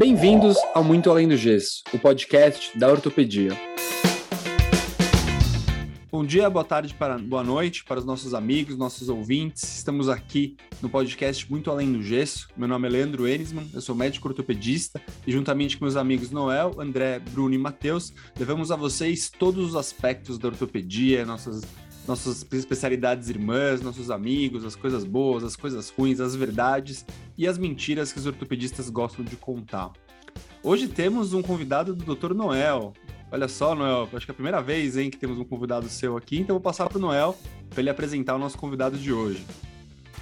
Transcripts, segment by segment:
Bem-vindos ao Muito Além do Gesso, o podcast da ortopedia. Bom dia, boa tarde, para, boa noite para os nossos amigos, nossos ouvintes. Estamos aqui no podcast Muito Além do Gesso. Meu nome é Leandro Enisman, eu sou médico ortopedista e juntamente com meus amigos Noel, André, Bruno e Matheus, levamos a vocês todos os aspectos da ortopedia, nossas nossas especialidades irmãs, nossos amigos, as coisas boas, as coisas ruins, as verdades e as mentiras que os ortopedistas gostam de contar. Hoje temos um convidado do Dr. Noel. Olha só, Noel, acho que é a primeira vez hein, que temos um convidado seu aqui, então vou passar para o Noel para ele apresentar o nosso convidado de hoje.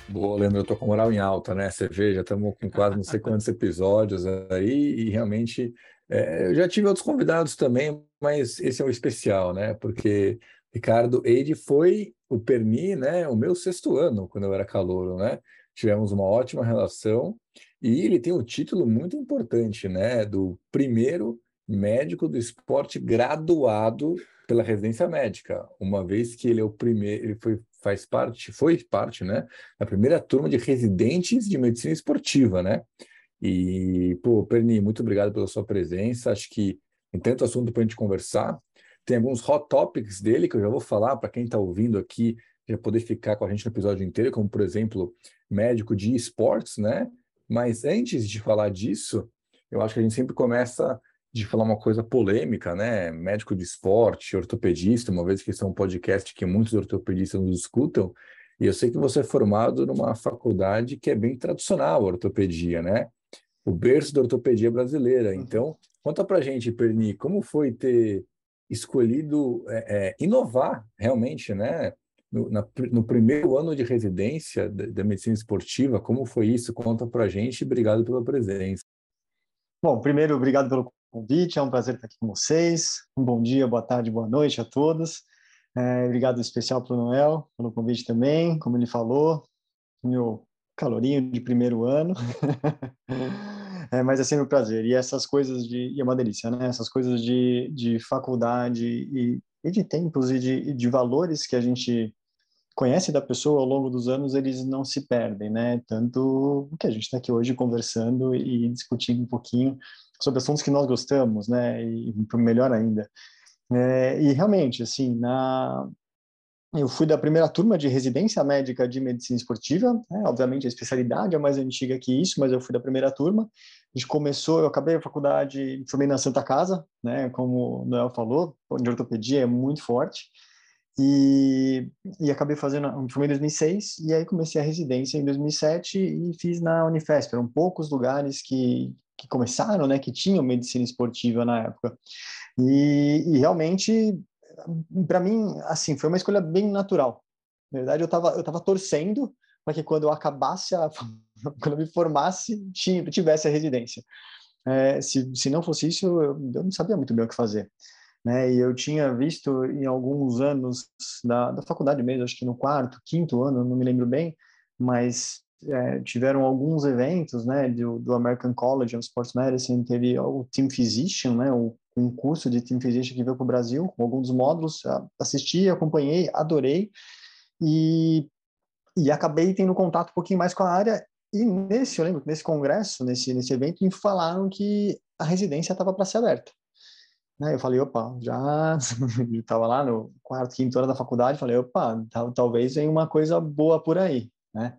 Boa, Leandro, eu tô com moral em alta, né? Você vê, já estamos com quase não sei quantos episódios aí, e realmente é, eu já tive outros convidados também, mas esse é o especial, né? Porque Ricardo Eide foi o Perni, né, o meu sexto ano, quando eu era calouro, né? Tivemos uma ótima relação e ele tem um título muito importante, né, do primeiro médico do esporte graduado pela residência médica, uma vez que ele é o primeiro, ele foi faz parte, foi parte, né, da primeira turma de residentes de medicina esportiva, né? E, pô, Perni, muito obrigado pela sua presença. Acho que tem tanto assunto para a gente conversar. Tem alguns hot topics dele que eu já vou falar para quem está ouvindo aqui, já poder ficar com a gente no episódio inteiro, como, por exemplo, médico de esportes, né? Mas antes de falar disso, eu acho que a gente sempre começa de falar uma coisa polêmica, né? Médico de esporte, ortopedista, uma vez que isso é um podcast que muitos ortopedistas nos escutam, e eu sei que você é formado numa faculdade que é bem tradicional, a ortopedia, né? O berço da ortopedia brasileira. Uhum. Então, conta pra gente, Perni, como foi ter escolhido é, é, inovar realmente, né? No, na, no, primeiro ano de residência da, da, medicina esportiva, como foi isso? Conta para a gente obrigado pela presença. Bom, primeiro, obrigado pelo convite, é um prazer estar aqui com vocês. Um bom dia, boa tarde, boa noite a todos. É, obrigado especial para o Noel pelo convite também, como ele falou, meu calorinho de primeiro ano. É, mas é sempre um prazer. E essas coisas de. E é uma delícia, né? Essas coisas de, de faculdade e, e de tempos e de, de valores que a gente conhece da pessoa ao longo dos anos, eles não se perdem, né? Tanto que a gente está aqui hoje conversando e discutindo um pouquinho sobre assuntos que nós gostamos, né? E melhor ainda. É, e realmente, assim, na, eu fui da primeira turma de residência médica de medicina esportiva, né? obviamente a especialidade é mais antiga que isso, mas eu fui da primeira turma. Gente começou, eu acabei a faculdade, formei na Santa Casa, né? como o Noel falou, onde ortopedia é muito forte. E, e acabei fazendo, formei em 2006 e aí comecei a residência em 2007 e fiz na Unifesp. Eram poucos lugares que, que começaram, né, que tinham medicina esportiva na época. E, e realmente para mim, assim, foi uma escolha bem natural. Na verdade, eu estava eu tava torcendo para que quando eu acabasse, a, quando eu me formasse, tivesse a residência. É, se, se não fosse isso, eu, eu não sabia muito bem o que fazer. Né? E eu tinha visto em alguns anos da, da faculdade mesmo, acho que no quarto, quinto ano, não me lembro bem, mas é, tiveram alguns eventos, né, do, do, American College of Sports Medicine, teve o Team Physician, né, o um curso de Team Physician que veio para o Brasil, com alguns módulos, assisti, acompanhei, adorei, e, e acabei tendo contato um pouquinho mais com a área, e nesse, eu lembro nesse congresso, nesse, nesse evento, me falaram que a residência estava para ser aberta. Né? Eu falei, opa, já estava lá no quarto, quinto ano da faculdade, falei, opa, talvez venha uma coisa boa por aí, né?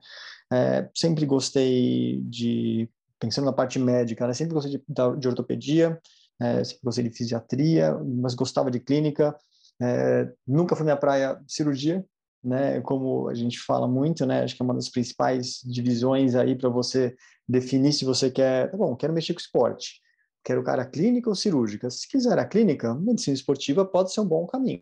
É, sempre gostei de, pensando na parte médica, né? sempre gostei de, de ortopedia, é, sempre gostei de fisiatria, mas gostava de clínica. É, nunca foi minha praia cirurgia, né? Como a gente fala muito, né? Acho que é uma das principais divisões aí para você definir se você quer, tá bom, quero mexer com esporte. Quero cara clínica ou cirúrgica? Se quiser a clínica, medicina esportiva pode ser um bom caminho.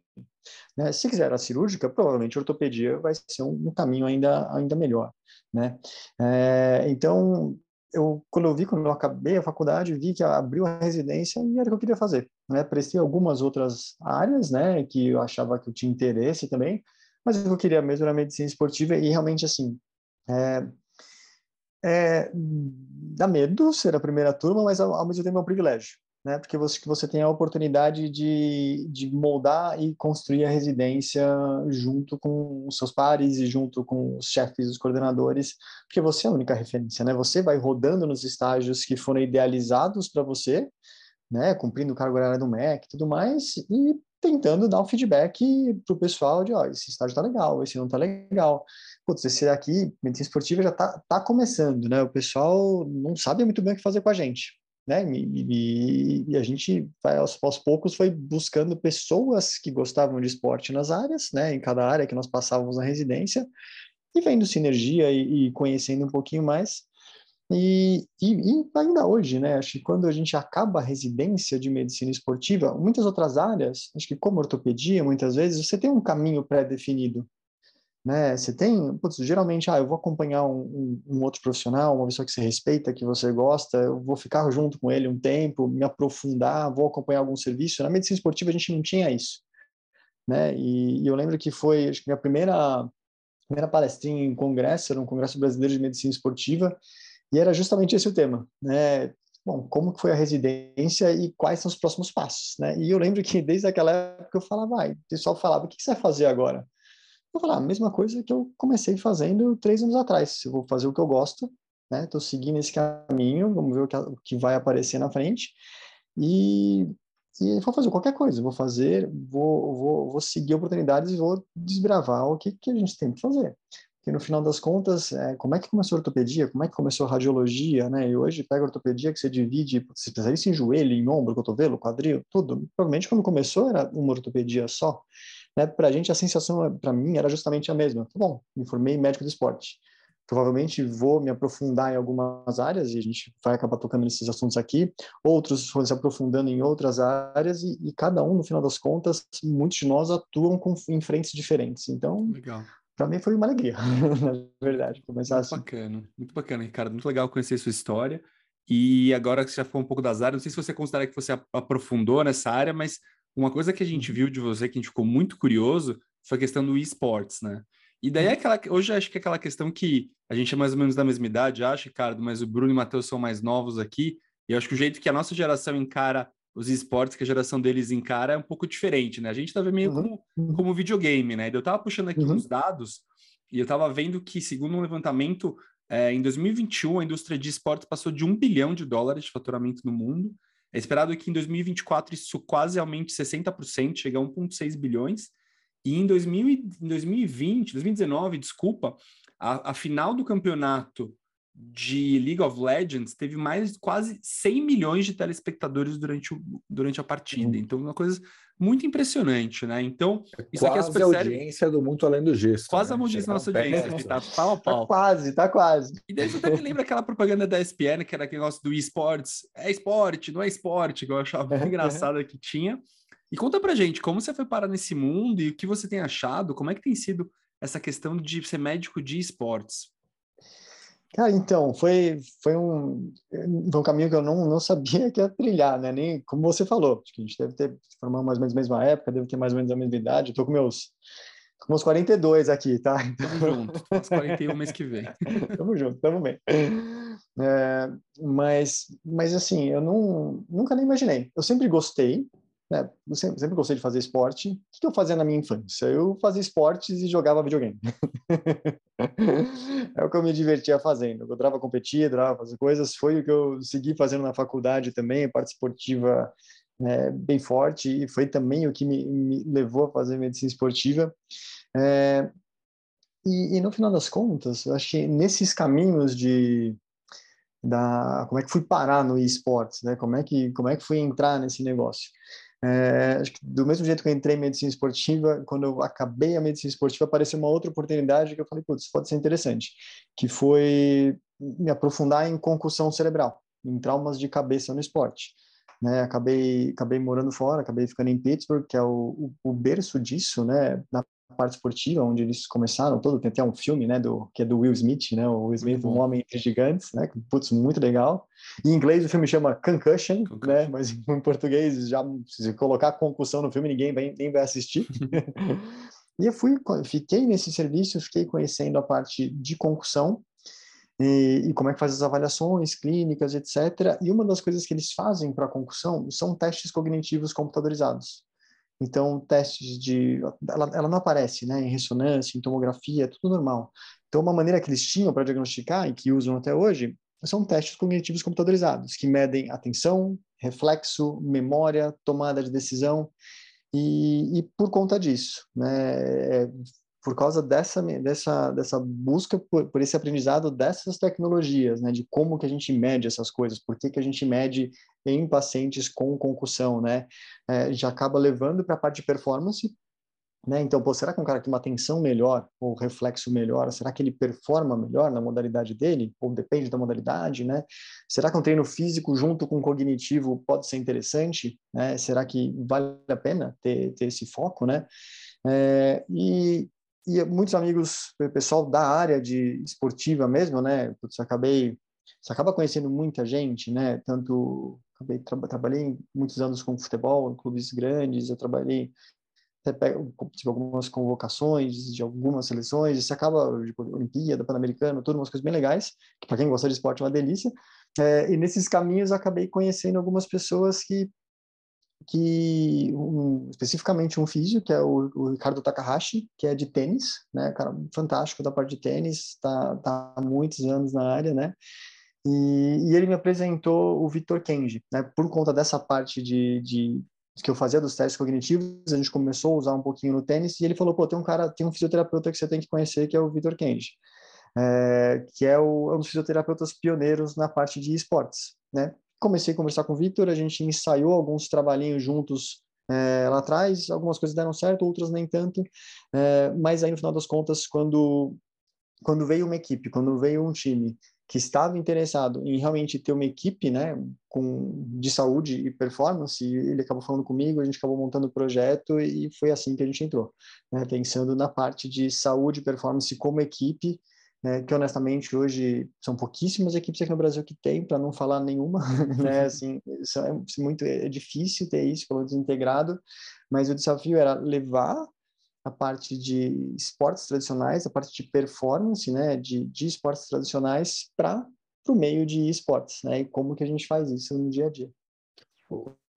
Né? Se quiser a cirúrgica, provavelmente a ortopedia vai ser um, um caminho ainda, ainda melhor. Né? É, então, eu, quando eu vi, quando eu acabei a faculdade, vi que abriu a residência e era o que eu queria fazer. Né? Prestei algumas outras áreas, né, que eu achava que eu tinha interesse também, mas o que eu queria mesmo era medicina esportiva e realmente, assim, é, é, dá medo ser a primeira turma, mas ao, ao mesmo tempo é um privilégio. né? Porque você, você tem a oportunidade de, de moldar e construir a residência junto com os seus pares e junto com os chefes, os coordenadores, porque você é a única referência, né? Você vai rodando nos estágios que foram idealizados para você, né? Cumprindo o cargo horário do MEC e tudo mais, e tentando dar um feedback para o pessoal de, ó, esse estágio tá legal, esse não tá legal. Putz, esse aqui, medicina esportiva, já tá, tá começando, né? O pessoal não sabe muito bem o que fazer com a gente né? E, e, a gente vai aos, aos, poucos foi buscando pessoas que gostavam de esporte nas áreas, né? Em cada área que nós passávamos na residência e vendo sinergia e, e conhecendo um pouquinho mais. E, e, ainda hoje, né? Acho que quando a gente acaba a residência de medicina esportiva, muitas outras áreas, acho que como ortopedia, muitas vezes você tem um caminho pré-definido né? Você tem, putz, geralmente, ah, eu vou acompanhar um, um, um, outro profissional, uma pessoa que você respeita, que você gosta, eu vou ficar junto com ele um tempo, me aprofundar, vou acompanhar algum serviço. Na medicina esportiva a gente não tinha isso, né? E, e eu lembro que foi, acho que minha primeira primeira palestrinha em congresso, era um congresso brasileiro de medicina esportiva, e era justamente esse o tema, né? Bom, como foi a residência e quais são os próximos passos, né? E eu lembro que desde aquela época eu falava, vai, o pessoal falava, o que você vai fazer agora? Eu falei, ah, a mesma coisa que eu comecei fazendo três anos atrás. Eu vou fazer o que eu gosto, né? Estou seguindo esse caminho, vamos ver o que, o que vai aparecer na frente. E, e vou fazer qualquer coisa. Vou fazer, vou, vou, vou seguir oportunidades e vou desbravar o que, que a gente tem que fazer. Porque no final das contas, é, como é que começou a ortopedia? Como é que começou a radiologia, né? E hoje pega a ortopedia que você divide, você isso em joelho, em ombro, cotovelo, quadril, tudo. Provavelmente quando começou era uma ortopedia só. Né? Para a gente, a sensação, para mim, era justamente a mesma. Tá bom, me formei médico do esporte. Provavelmente vou me aprofundar em algumas áreas, e a gente vai acabar tocando nesses assuntos aqui. Outros vão se aprofundando em outras áreas, e, e cada um, no final das contas, muitos de nós atuam com, em frentes diferentes. Então, para mim foi uma alegria, na verdade, começar muito assim. bacana, muito bacana, Ricardo. Muito legal conhecer sua história. E agora que você já falou um pouco das áreas, não sei se você considera que você aprofundou nessa área, mas uma coisa que a gente viu de você que a gente ficou muito curioso foi a questão do esportes, né? E daí é aquela, hoje acho que é aquela questão que a gente é mais ou menos da mesma idade, acho, Ricardo, mas o Bruno e o Matheus são mais novos aqui, e eu acho que o jeito que a nossa geração encara os esportes, que a geração deles encara, é um pouco diferente, né? A gente tá vendo meio uhum. como, como videogame, né? Eu tava puxando aqui uhum. uns dados, e eu tava vendo que, segundo um levantamento, é, em 2021, a indústria de esportes passou de um bilhão de dólares de faturamento no mundo, é esperado que em 2024 isso quase aumente 60%, chegue a 1,6 bilhões. E em, 2000, em 2020, 2019, desculpa, a, a, final do campeonato de League of Legends teve mais quase 100 milhões de telespectadores durante, o, durante a partida. Uhum. Então, uma coisa muito impressionante, né? Então, é isso quase aqui é a audiência do Muito Além do Gesto. Quase né? a audiência da nossa audiência, que tá pau a pau. Tá quase, tá quase. E daí você até me lembra aquela propaganda da ESPN, que era aquele negócio do esportes. É esporte, não é esporte, que eu achava muito engraçado que tinha. E conta pra gente, como você foi parar nesse mundo e o que você tem achado, como é que tem sido essa questão de ser médico de esportes? Cara, então, foi, foi, um, foi um caminho que eu não, não sabia que ia trilhar, né? Nem, como você falou, acho que a gente deve ter formado mais ou menos na mesma época, deve ter mais ou menos a mesma idade. Estou com meus, com meus 42 aqui, tá? Tamo junto, faço 41 mês que vem. tamo junto, tamo bem. É, mas, mas, assim, eu não, nunca nem imaginei. Eu sempre gostei, né, eu sempre, sempre, gostei de fazer esporte. O que eu fazia na minha infância? Eu fazia esportes e jogava videogame. é o que eu me divertia fazendo. Eu adorava competir, adorava fazer coisas. Foi o que eu segui fazendo na faculdade também, parte esportiva é, bem forte. E foi também o que me, me levou a fazer medicina esportiva. É, e, e, no final das contas, eu acho que nesses caminhos de da como é que fui parar no esportes, né? Como é que como é que fui entrar nesse negócio? É, acho que do mesmo jeito que eu entrei em medicina esportiva, quando eu acabei a medicina esportiva, apareceu uma outra oportunidade que eu falei, putz, pode ser interessante, que foi me aprofundar em concussão cerebral, em traumas de cabeça no esporte. Né, acabei, acabei morando fora, acabei ficando em Pittsburgh, que é o, o, o berço disso, né, na parte esportiva, onde eles começaram todo, tem até um filme, né, do, que é do Will Smith, né, o Will Smith, um homem entre gigantes, né, putz, muito legal. Em inglês o filme chama Concussion, Concussion. né, mas em português já, se colocar concussão no filme, ninguém vai, nem vai assistir. e eu fui, fiquei nesse serviço, fiquei conhecendo a parte de concussão, e, e, como é que faz as avaliações clínicas, etc. E uma das coisas que eles fazem para a concussão são testes cognitivos computadorizados. Então, testes de. Ela, ela não aparece né, em ressonância, em tomografia, é tudo normal. Então, uma maneira que eles tinham para diagnosticar e que usam até hoje são testes cognitivos computadorizados, que medem atenção, reflexo, memória, tomada de decisão. E, e por conta disso, né, é, por causa dessa, dessa, dessa busca por, por, esse aprendizado dessas tecnologias, né, de como que a gente mede essas coisas, por que, que a gente mede em pacientes com concussão, né, é, já acaba levando para a parte de performance, né, então, pô, será que um cara tem uma atenção melhor, ou reflexo melhor, será que ele performa melhor na modalidade dele, ou depende da modalidade, né, será que um treino físico junto com cognitivo pode ser interessante, né, será que vale a pena ter, ter esse foco, né, é, e, e muitos amigos, pessoal da área de esportiva mesmo, né? Putz, acabei, você acaba conhecendo muita gente, né? Tanto acabei tra trabalhei muitos anos com futebol, em clubes grandes, eu trabalhei até tive algumas convocações de algumas seleções, você acaba tipo, Olimpíada, Pan-Americano, tudo umas coisas bem legais, que para quem gosta de esporte é uma delícia. É, e nesses caminhos acabei conhecendo algumas pessoas que que um, especificamente um físico, que é o, o, Ricardo Takahashi, que é de tênis, né, cara fantástico da parte de tênis, está tá há muitos anos na área, né, e, e ele me apresentou o Victor Kenji, né, por conta dessa parte de, de que eu fazia dos testes cognitivos, a gente começou a usar um pouquinho no tênis, e ele falou, pô, tem um cara, tem um fisioterapeuta que você tem que conhecer, que é o Victor Kenji, é, que é, o, é um dos fisioterapeutas pioneiros na parte de esportes, né, comecei a conversar com o Victor, a gente ensaiou alguns trabalhinhos juntos é, lá atrás, algumas coisas deram certo, outras nem tanto, é, mas aí no final das contas, quando, quando veio uma equipe, quando veio um time que estava interessado em realmente ter uma equipe, né, com, de saúde e performance, ele acabou falando comigo, a gente acabou montando o projeto e foi assim que a gente entrou, né, pensando na parte de saúde e performance como equipe, né, que honestamente hoje são pouquíssimas equipes aqui no Brasil que tem, para não falar nenhuma, né, assim, é muito é difícil ter isso, pelo menos integrado, mas o desafio era levar a parte de esportes tradicionais, a parte de performance, né, de, de esportes tradicionais para o meio de esportes, né, e como que a gente faz isso no dia a dia.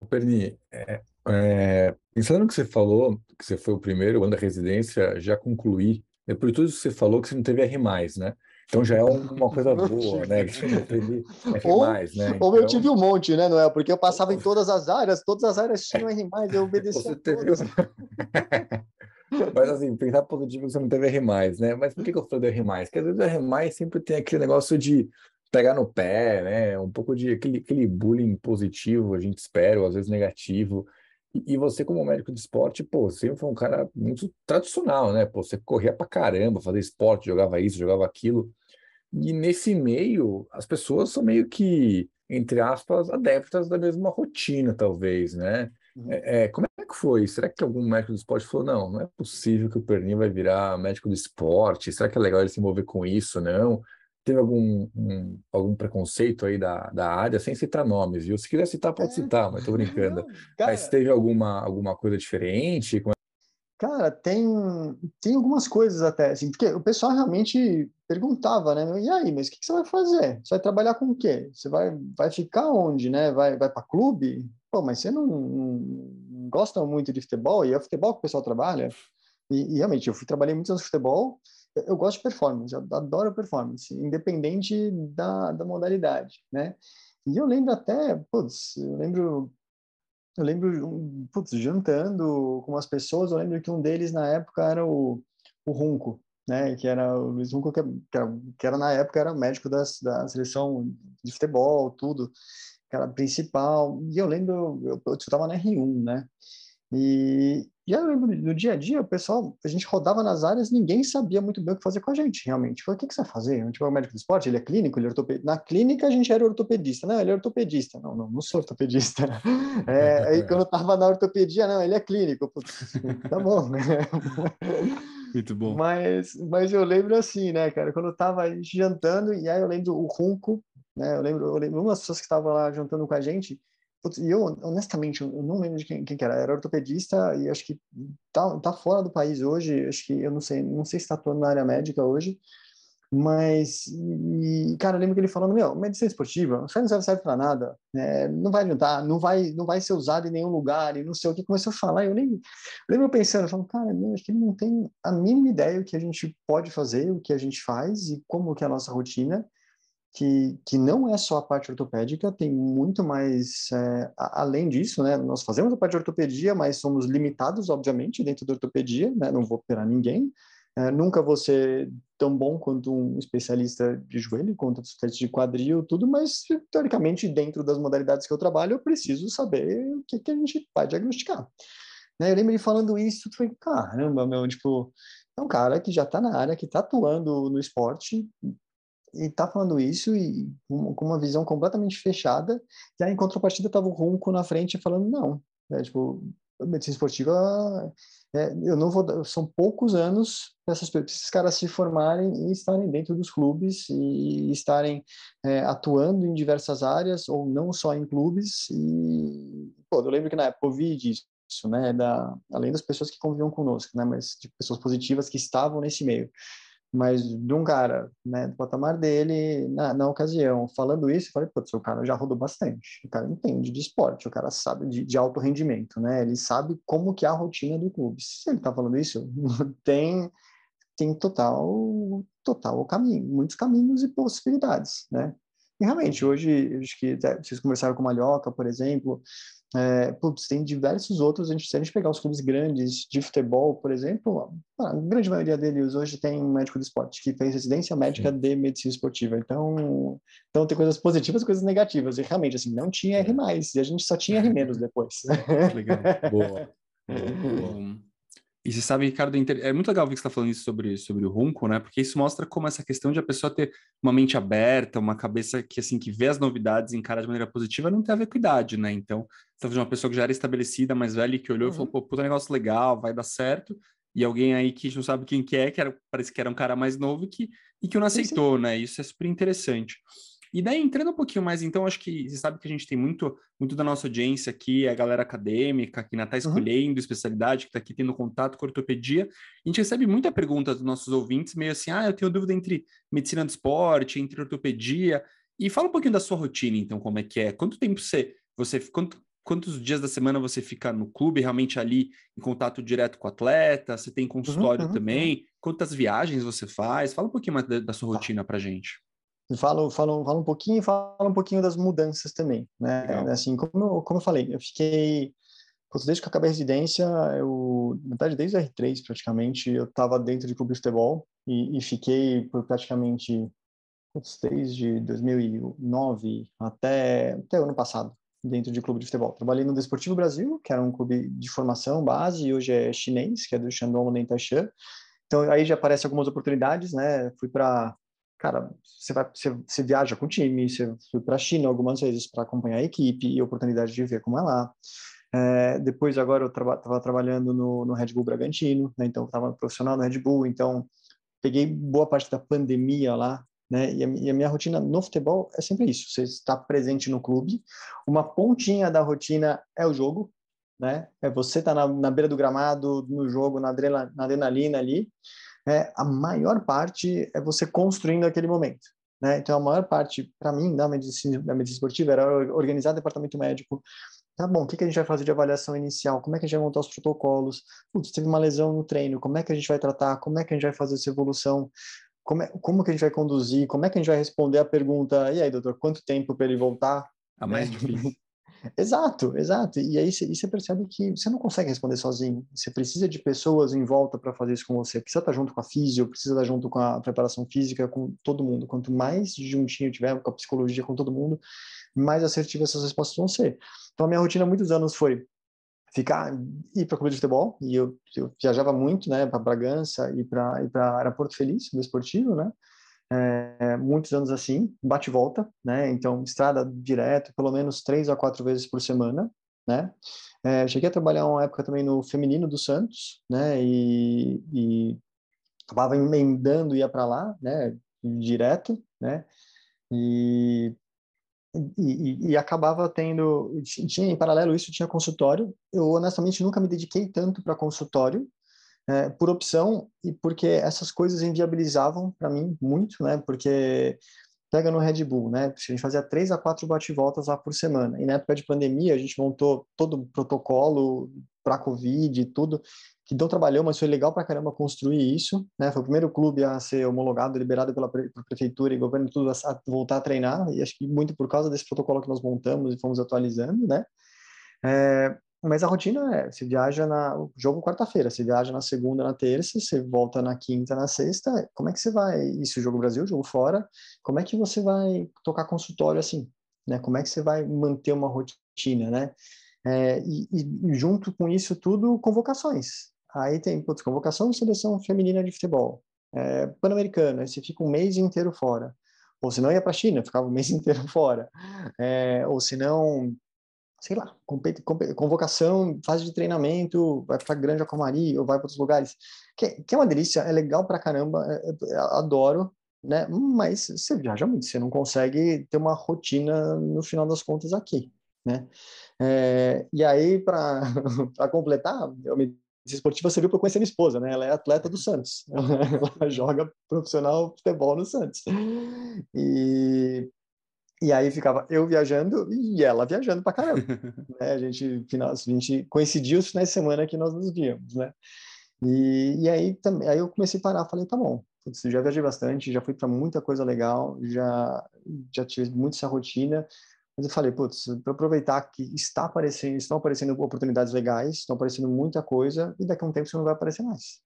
Perni, é, é, pensando no que você falou, que você foi o primeiro ano da residência, já concluí é por tudo que você falou que você não teve R+, né? Então já é uma coisa boa, né? Que você não teve R+, ou, né? Ou eu então tive um monte, né, Noel? Porque eu passava em todas as áreas, todas as áreas tinham R+, eu obedecia teve... Mas assim, pensar positivo você não teve R+, né? Mas por que, que eu falei do R+? Porque às vezes o R+, sempre tem aquele negócio de pegar no pé, né? Um pouco de aquele, aquele bullying positivo, a gente espera, ou às vezes negativo. E você, como médico de esporte, pô, sempre foi um cara muito tradicional, né? Pô, você corria pra caramba, fazia esporte, jogava isso, jogava aquilo. E nesse meio, as pessoas são meio que, entre aspas, adeptas da mesma rotina, talvez, né? Uhum. É, é, como é que foi? Será que algum médico do esporte falou, não, não é possível que o Perninho vai virar médico do esporte? Será que é legal ele se envolver com isso? Não teve algum, um, algum preconceito aí da, da área, sem citar nomes, viu? Se quiser citar, pode é. citar, mas tô brincando. Não, cara, mas teve alguma, alguma coisa diferente? É cara, tem, tem algumas coisas até, assim, porque o pessoal realmente perguntava, né? E aí, mas o que, que você vai fazer? Você vai trabalhar com o quê? Você vai, vai ficar onde, né? Vai, vai para clube? Pô, mas você não, não, gosta muito de futebol? E é futebol que o pessoal trabalha? E, e realmente, eu fui trabalhei muitos anos de futebol, eu gosto de performance, eu adoro performance, independente da, da modalidade, né? E eu lembro até, putz, eu lembro, eu lembro, putz, jantando com as pessoas, eu lembro que um deles na época era o, o Runco, né? Que era o Luiz Runco, que era, que era na época era médico das, da seleção de futebol, tudo, que era principal. E eu lembro, eu estava na R1, né? E, e eu lembro, no dia a dia, o pessoal, a gente rodava nas áreas, ninguém sabia muito bem o que fazer com a gente, realmente. Falei, o que, que você vai fazer? A gente vai ao médico do esporte, ele é clínico, ele é ortopedista. Na clínica, a gente era ortopedista. Não, ele é ortopedista. Não, não, não sou ortopedista. É, aí, quando eu tava na ortopedia, não, ele é clínico. Putz, tá bom, né? Muito bom. Mas, mas eu lembro assim, né, cara, quando eu tava jantando, e aí eu lembro o Runco, né, eu lembro, eu lembro umas pessoas que estavam lá jantando com a gente, e eu, honestamente, eu não lembro de quem, quem que era. Era ortopedista e acho que tá, tá fora do país hoje. Acho que eu não sei, não sei se está atuando na área médica hoje. Mas, e, cara, eu lembro que ele falando, meu, medicina esportiva, isso não serve para nada, né? não vai adiantar, não vai, não vai ser usado em nenhum lugar, e não sei o que. Começou a falar, eu nem eu lembro pensando, falo, cara, meu, acho que ele não tem a mínima ideia o que a gente pode fazer, o que a gente faz e como que é a nossa rotina, que, que não é só a parte ortopédica, tem muito mais é, além disso, né? Nós fazemos a parte de ortopedia, mas somos limitados, obviamente, dentro da ortopedia, né? Não vou operar ninguém, é, nunca vou ser tão bom quanto um especialista de joelho, quanto um especialista de quadril, tudo, mas teoricamente, dentro das modalidades que eu trabalho, eu preciso saber o que, que a gente vai diagnosticar. Né? Eu lembro ele falando isso, eu falei, caramba, meu, tipo, é um cara que já está na área, que está atuando no esporte, e tá falando isso e com uma visão completamente fechada, e aí em contrapartida tava o Runco na frente falando não, né? tipo, medicina esportiva é, eu não vou são poucos anos para esses caras se formarem e estarem dentro dos clubes e estarem é, atuando em diversas áreas ou não só em clubes e pô, eu lembro que na época eu vi disso né da além das pessoas que conviviam conosco né mas de pessoas positivas que estavam nesse meio mas de um cara, né, do patamar dele, na, na ocasião, falando isso, eu falei, putz, o cara já rodou bastante, o cara entende de esporte, o cara sabe de, de alto rendimento, né, ele sabe como que é a rotina do clube. Se ele tá falando isso, tem, tem total, total caminho, muitos caminhos e possibilidades, né. E realmente, hoje, acho que vocês conversaram com o Malhoca, por exemplo, é, putz, tem diversos outros, a gente, se a gente pegar os clubes grandes de futebol, por exemplo, a grande maioria deles hoje tem um médico de esporte que fez residência médica Sim. de medicina esportiva. Então, então tem coisas positivas e coisas negativas. E realmente, assim, não tinha R+, e a gente só tinha R- depois. Legal. Boa. Boa. E você sabe, Ricardo, é muito legal ver que você está falando isso sobre, sobre o Runco, né? Porque isso mostra como essa questão de a pessoa ter uma mente aberta, uma cabeça que, assim, que vê as novidades e encara de maneira positiva, não tem a ver com idade, né? Então, talvez uma pessoa que já era estabelecida, mais velha, que olhou uhum. e falou, pô, puta negócio legal, vai dar certo. E alguém aí que não sabe quem que é, que era, parece que era um cara mais novo que, e que não aceitou, né? Isso é super interessante. E daí, entrando um pouquinho mais, então, acho que você sabe que a gente tem muito, muito da nossa audiência aqui, a galera acadêmica, que ainda está escolhendo uhum. especialidade, que está aqui tendo contato com ortopedia. A gente recebe muita pergunta dos nossos ouvintes, meio assim, ah, eu tenho dúvida entre medicina do esporte, entre ortopedia. E fala um pouquinho da sua rotina, então, como é que é? Quanto tempo você, você quanto, quantos dias da semana você fica no clube, realmente ali em contato direto com o atleta? Você tem consultório uhum, uhum, também? Quantas viagens você faz? Fala um pouquinho mais da, da sua tá. rotina para gente. Falo, falo, falo um pouquinho falo um pouquinho das mudanças também, né? Legal. Assim, como eu, como eu falei, eu fiquei desde que eu acabei a residência, eu, na verdade, desde o R3 praticamente, eu estava dentro de clube de futebol e, e fiquei por praticamente desde 2009 até, até o ano passado dentro de clube de futebol. Trabalhei no Desportivo Brasil, que era um clube de formação base, e hoje é chinês, que é do Shandong Lentaishan. Então aí já aparecem algumas oportunidades, né? Fui para cara, você vai, você, você viaja com o time, você foi para a China algumas vezes para acompanhar a equipe e a oportunidade de ver como é lá. É, depois agora eu estava traba, trabalhando no, no, Red Bull Bragantino, né, então estava profissional no Red Bull, então peguei boa parte da pandemia lá, né, e a, e a, minha rotina no futebol é sempre isso, você está presente no clube, uma pontinha da rotina é o jogo, né, é você tá na, na beira do gramado, no jogo, na, na adrenalina ali, é, a maior parte é você construindo aquele momento. Né? Então, a maior parte, para mim, da medicina, da medicina esportiva era organizar o departamento médico. Tá bom, o que, que a gente vai fazer de avaliação inicial? Como é que a gente vai montar os protocolos? Putz, teve uma lesão no treino, como é que a gente vai tratar? Como é que a gente vai fazer essa evolução? Como, é, como que a gente vai conduzir? Como é que a gente vai responder a pergunta, e aí, doutor, quanto tempo para ele voltar? A mais né? difícil. Exato, exato. E aí você percebe que você não consegue responder sozinho. Você precisa de pessoas em volta para fazer isso com você. Precisa estar junto com a físio, precisa estar junto com a preparação física, com todo mundo. Quanto mais juntinho tiver com a psicologia, com todo mundo, mais assertivas essas respostas vão ser. Então, a minha rotina há muitos anos foi ficar ir para clube de futebol e eu, eu viajava muito, né, para Bragança e para para Aeroporto Feliz, do esportivo, né? É, muitos anos assim, bate e volta, né? Então, estrada direto, pelo menos três a quatro vezes por semana, né? É, cheguei a trabalhar uma época também no feminino do Santos, né? E, e acabava emendando ia para lá, né? Direto, né? E, e, e, acabava tendo, tinha em paralelo isso tinha consultório. Eu honestamente nunca me dediquei tanto para consultório, é, por opção e porque essas coisas inviabilizavam para mim muito, né? Porque pega no Red Bull, né? A gente fazia três a quatro bate-voltas lá por semana. E na época de pandemia, a gente montou todo o protocolo para Covid e tudo, que não trabalhou, mas foi legal para caramba construir isso, né? Foi o primeiro clube a ser homologado, liberado pela prefeitura e governo tudo a voltar a treinar, e acho que muito por causa desse protocolo que nós montamos e fomos atualizando, né? É, mas a rotina é, você viaja na jogo quarta-feira, você viaja na segunda, na terça, você volta na quinta, na sexta. Como é que você vai? Isso, jogo Brasil, jogo fora. Como é que você vai tocar consultório assim? Né? Como é que você vai manter uma rotina, né? É, e, e, junto com isso tudo, convocações. Aí tem putz, convocação de seleção feminina de futebol, é, pan-americano, aí você fica um mês inteiro fora. Ou se não ia para China, ficava um mês inteiro fora. É, ou se não, sei lá, convocação, fase de treinamento, vai para Grande Acomari ou vai para outros lugares, que, que, é uma delícia, é legal pra caramba, é, é, adoro, né? Mas você viaja muito, você não consegue ter uma rotina no final das contas aqui, né? É, e aí, para completar, eu me esportiva você viu para conhecer minha esposa, né? Ela é atleta do Santos. Ela joga profissional futebol no Santos. E e aí ficava eu viajando e ela viajando para caramba. né? A gente, final, a gente coincidiu os finais de semana que nós nos víamos, né? E, e aí, também, aí eu comecei a parar, falei, tá bom, já viajei bastante, já fui para muita coisa legal, já, já tive muito essa rotina, mas eu falei, putz, para aproveitar que está aparecendo, estão aparecendo oportunidades legais, estão aparecendo muita coisa, e daqui a um tempo isso não vai aparecer mais.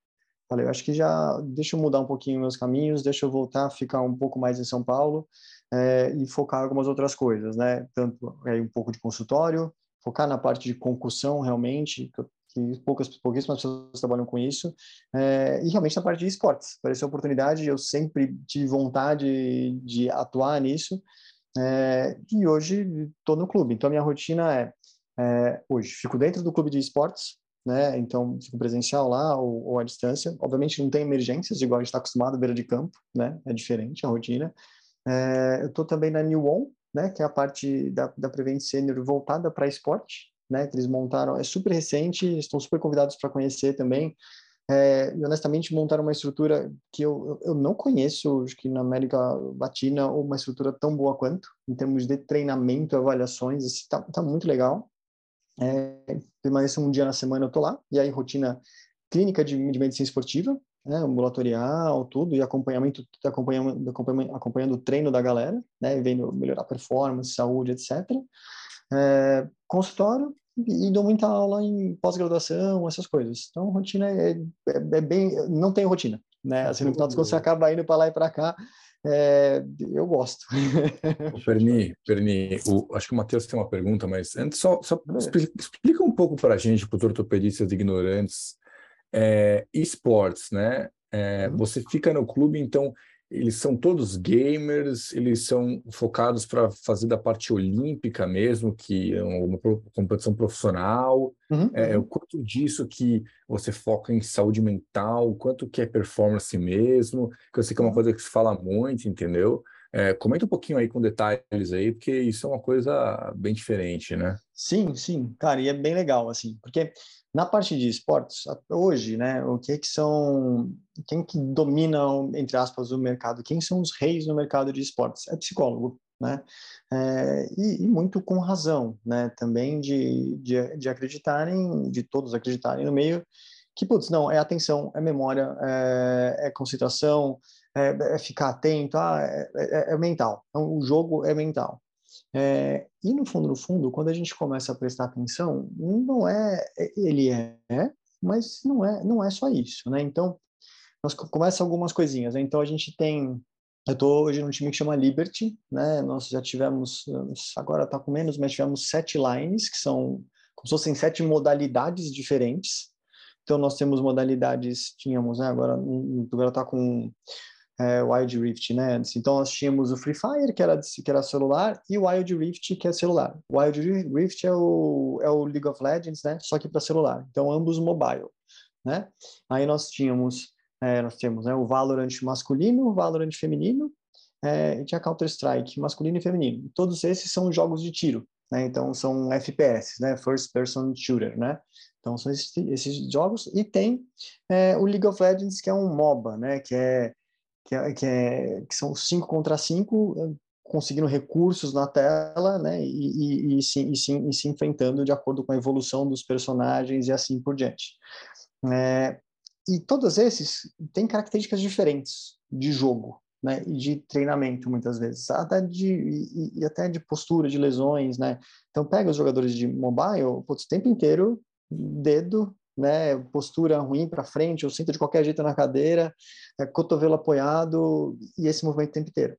Falei, eu acho que já, deixa eu mudar um pouquinho meus caminhos, deixa eu voltar, ficar um pouco mais em São Paulo, é, e focar algumas outras coisas, né? Tanto aí um pouco de consultório, focar na parte de concussão realmente, que poucas, pouquíssimas pessoas trabalham com isso, é, e realmente na parte de esportes. Apareceu a oportunidade, eu sempre tive vontade de atuar nisso, é, e hoje estou no clube. Então, a minha rotina é, é, hoje, fico dentro do clube de esportes, né? Então, fico presencial lá ou, ou à distância. Obviamente, não tem emergências, igual a gente está acostumado, beira de campo, né? É diferente a rotina. É, eu estou também na New On, né, que é a parte da, da Prevent Senior voltada para esporte, né, que eles montaram, é super recente, estão super convidados para conhecer também. É, e honestamente montaram uma estrutura que eu, eu não conheço, acho que na América Latina, uma estrutura tão boa quanto, em termos de treinamento, avaliações, está tá muito legal. É, permaneço um dia na semana, eu tô lá, e aí rotina clínica de, de medicina esportiva, né, ambulatorial, tudo, e acompanhamento, acompanhando, acompanhando, o treino da galera, né, vendo melhorar performance, saúde, etc. É, consultório, e, dou muita aula em pós-graduação, essas coisas. Então, rotina é, é, é, bem... Não tem rotina, né? Assim, no final das contas, você acaba indo para lá e para cá. É, eu gosto. Perni, Perni, o, acho que o Matheus tem uma pergunta, mas antes só, só explica um pouco para a gente, para os ortopedistas ignorantes, é, esportes, né? É, uhum. Você fica no clube, então eles são todos gamers, eles são focados para fazer da parte olímpica mesmo, que é uma competição profissional. Uhum. É, o quanto disso que você foca em saúde mental, o quanto que é performance mesmo, que eu sei que é uma uhum. coisa que se fala muito, entendeu? É, comenta um pouquinho aí com detalhes aí, porque isso é uma coisa bem diferente, né? Sim, sim, cara, e é bem legal, assim, porque na parte de esportes, hoje, né, o que que são, quem que domina, entre aspas, o mercado, quem são os reis no mercado de esportes? É psicólogo, né, é, e, e, muito com razão, né, também de, de, de acreditarem, de todos acreditarem no meio, que, putz, não, é atenção, é memória, é, é concentração, é, é ficar atento, ah, é, é, é, mental. Então, o jogo é mental. É, e no fundo, no fundo, quando a gente começa a prestar atenção, não é, ele é, mas não é, não é só isso, né? Então, nós começa algumas coisinhas. Né? Então, a gente tem, eu estou hoje num time que chama Liberty, né? Nós já tivemos, agora está com menos, mas tivemos sete lines que são como se fossem sete modalidades diferentes. Então, nós temos modalidades, tínhamos, né? Agora, agora está com é, Wild Rift, né? Então nós tínhamos o Free Fire, que era, que era celular, e o Wild Rift, que é celular. O Wild Rift é o, é o League of Legends, né? Só que para celular. Então ambos mobile, né? Aí nós tínhamos, é, nós temos né, o Valorant masculino, o Valorant feminino, é, e tinha Counter-Strike masculino e feminino. Todos esses são jogos de tiro, né? Então são FPS, né? First Person Shooter, né? Então são esses, esses jogos e tem é, o League of Legends que é um MOBA, né? Que é que, é, que, é, que são cinco contra cinco conseguindo recursos na tela, né, e, e, e, se, e, se, e se enfrentando de acordo com a evolução dos personagens e assim por diante. É, e todos esses têm características diferentes de jogo, né, e de treinamento muitas vezes, até de e, e, até de postura, de lesões, né. Então pega os jogadores de mobile, putz, o tempo inteiro dedo, né, postura ruim para frente, ou senta de qualquer jeito na cadeira, é, cotovelo apoiado e esse movimento o tempo inteiro.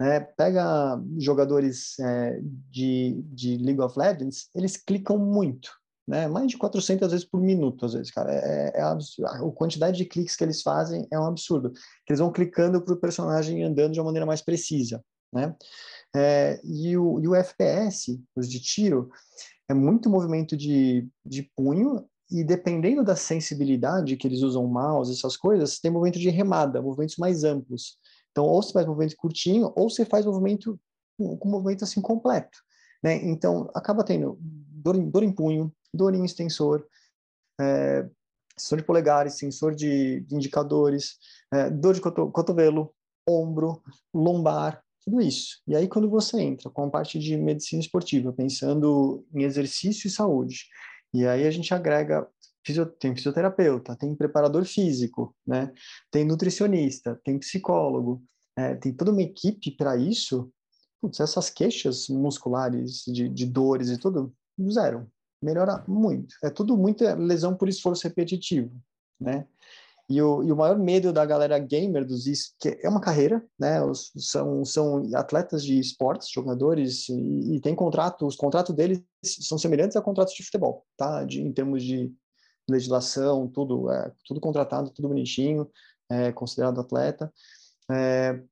É, pega jogadores é, de, de League of Legends, eles clicam muito, né? Mais de 400 vezes por minuto, às vezes, cara. É, é absurdo. A quantidade de cliques que eles fazem é um absurdo. Eles vão clicando para o personagem andando de uma maneira mais precisa, né? É, e, o, e o FPS, os de tiro, é muito movimento de, de punho e dependendo da sensibilidade que eles usam mouse, essas coisas, tem movimento de remada, movimentos mais amplos. Então, ou você faz movimento curtinho, ou você faz movimento com movimento assim completo, né? Então, acaba tendo dor em, dor em punho, dor em extensor, é, sensor de polegares, sensor de, de indicadores, é, dor de coto, cotovelo, ombro, lombar, tudo isso. E aí, quando você entra com a parte de medicina esportiva, pensando em exercício e saúde, e aí a gente agrega tem fisioterapeuta, tem preparador físico, né? Tem nutricionista, tem psicólogo, é, tem toda uma equipe para isso. Putz, essas queixas musculares de, de dores e tudo, zero. Melhora muito. É tudo muita lesão por esforço repetitivo, né? E o, e o maior medo da galera gamer dos que é uma carreira, né? Os, são, são atletas de esportes, jogadores, e, e tem contrato, os contratos deles são semelhantes a contratos de futebol, tá? De, em termos de legislação, tudo, é, tudo contratado, tudo bonitinho, é, considerado atleta. É,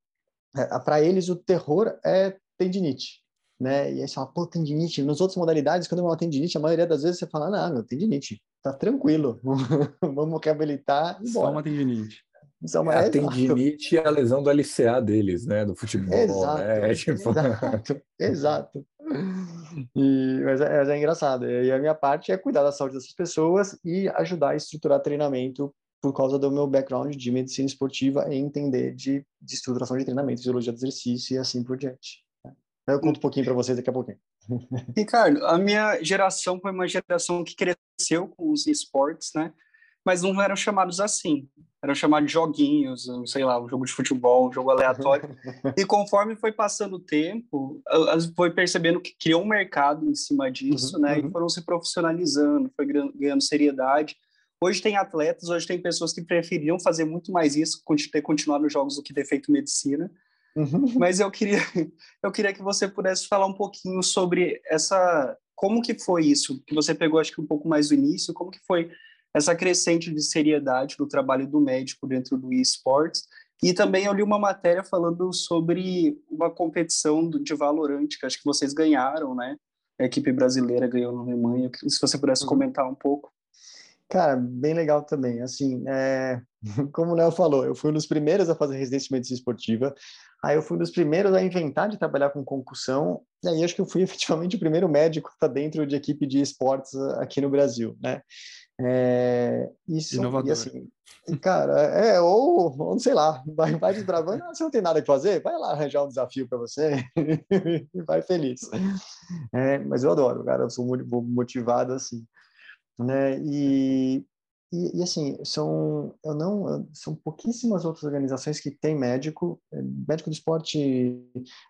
é, para eles, o terror é tendinite, né? E aí você fala, pô, tendinite. Nas outras modalidades, quando é uma tendinite, a maioria das vezes você fala, não, meu, tendinite, tá tranquilo, vamos reabilitar e Só uma tendinite. Só uma... É, a tendinite é a lesão do LCA deles, né? Do futebol. Exato, né? tipo... exato, exato. E, mas, é, mas é engraçado. E a minha parte é cuidar da saúde dessas pessoas e ajudar a estruturar treinamento por causa do meu background de medicina esportiva e entender de, de estruturação de treinamento, fisiologia do exercício e assim por diante. Eu conto um pouquinho para vocês daqui a pouquinho. Ricardo, a minha geração foi uma geração que cresceu com os esportes, né? Mas não eram chamados assim eram chamados de joguinhos, sei lá, um jogo de futebol, um jogo aleatório. e conforme foi passando o tempo, foi percebendo que criou um mercado em cima disso, uhum, né? Uhum. E foram se profissionalizando, foi ganhando seriedade. Hoje tem atletas, hoje tem pessoas que preferiam fazer muito mais isso, ter continuado nos jogos do que ter feito medicina. Uhum. Mas eu queria, eu queria que você pudesse falar um pouquinho sobre essa, como que foi isso, que você pegou acho que um pouco mais do início, como que foi essa crescente de seriedade do trabalho do médico dentro do esportes. E também eu li uma matéria falando sobre uma competição de Valorant, que acho que vocês ganharam, né? A equipe brasileira ganhou na Alemanha. Se você pudesse uhum. comentar um pouco. Cara, bem legal também. Assim, é... como o Léo falou, eu fui um dos primeiros a fazer residência de medicina esportiva. Aí eu fui um dos primeiros a inventar de trabalhar com concussão. E aí acho que eu fui efetivamente o primeiro médico que está dentro de equipe de esportes aqui no Brasil, né? É, isso, Inovador. E assim, cara, é, ou, ou sei lá, vai, vai desbravando, ah, você não tem nada que fazer, vai lá arranjar um desafio para você e vai feliz. É, mas eu adoro, cara, eu sou muito motivado assim. Né? E, e, e, assim, são, eu não, são pouquíssimas outras organizações que têm médico. É, médico do esporte,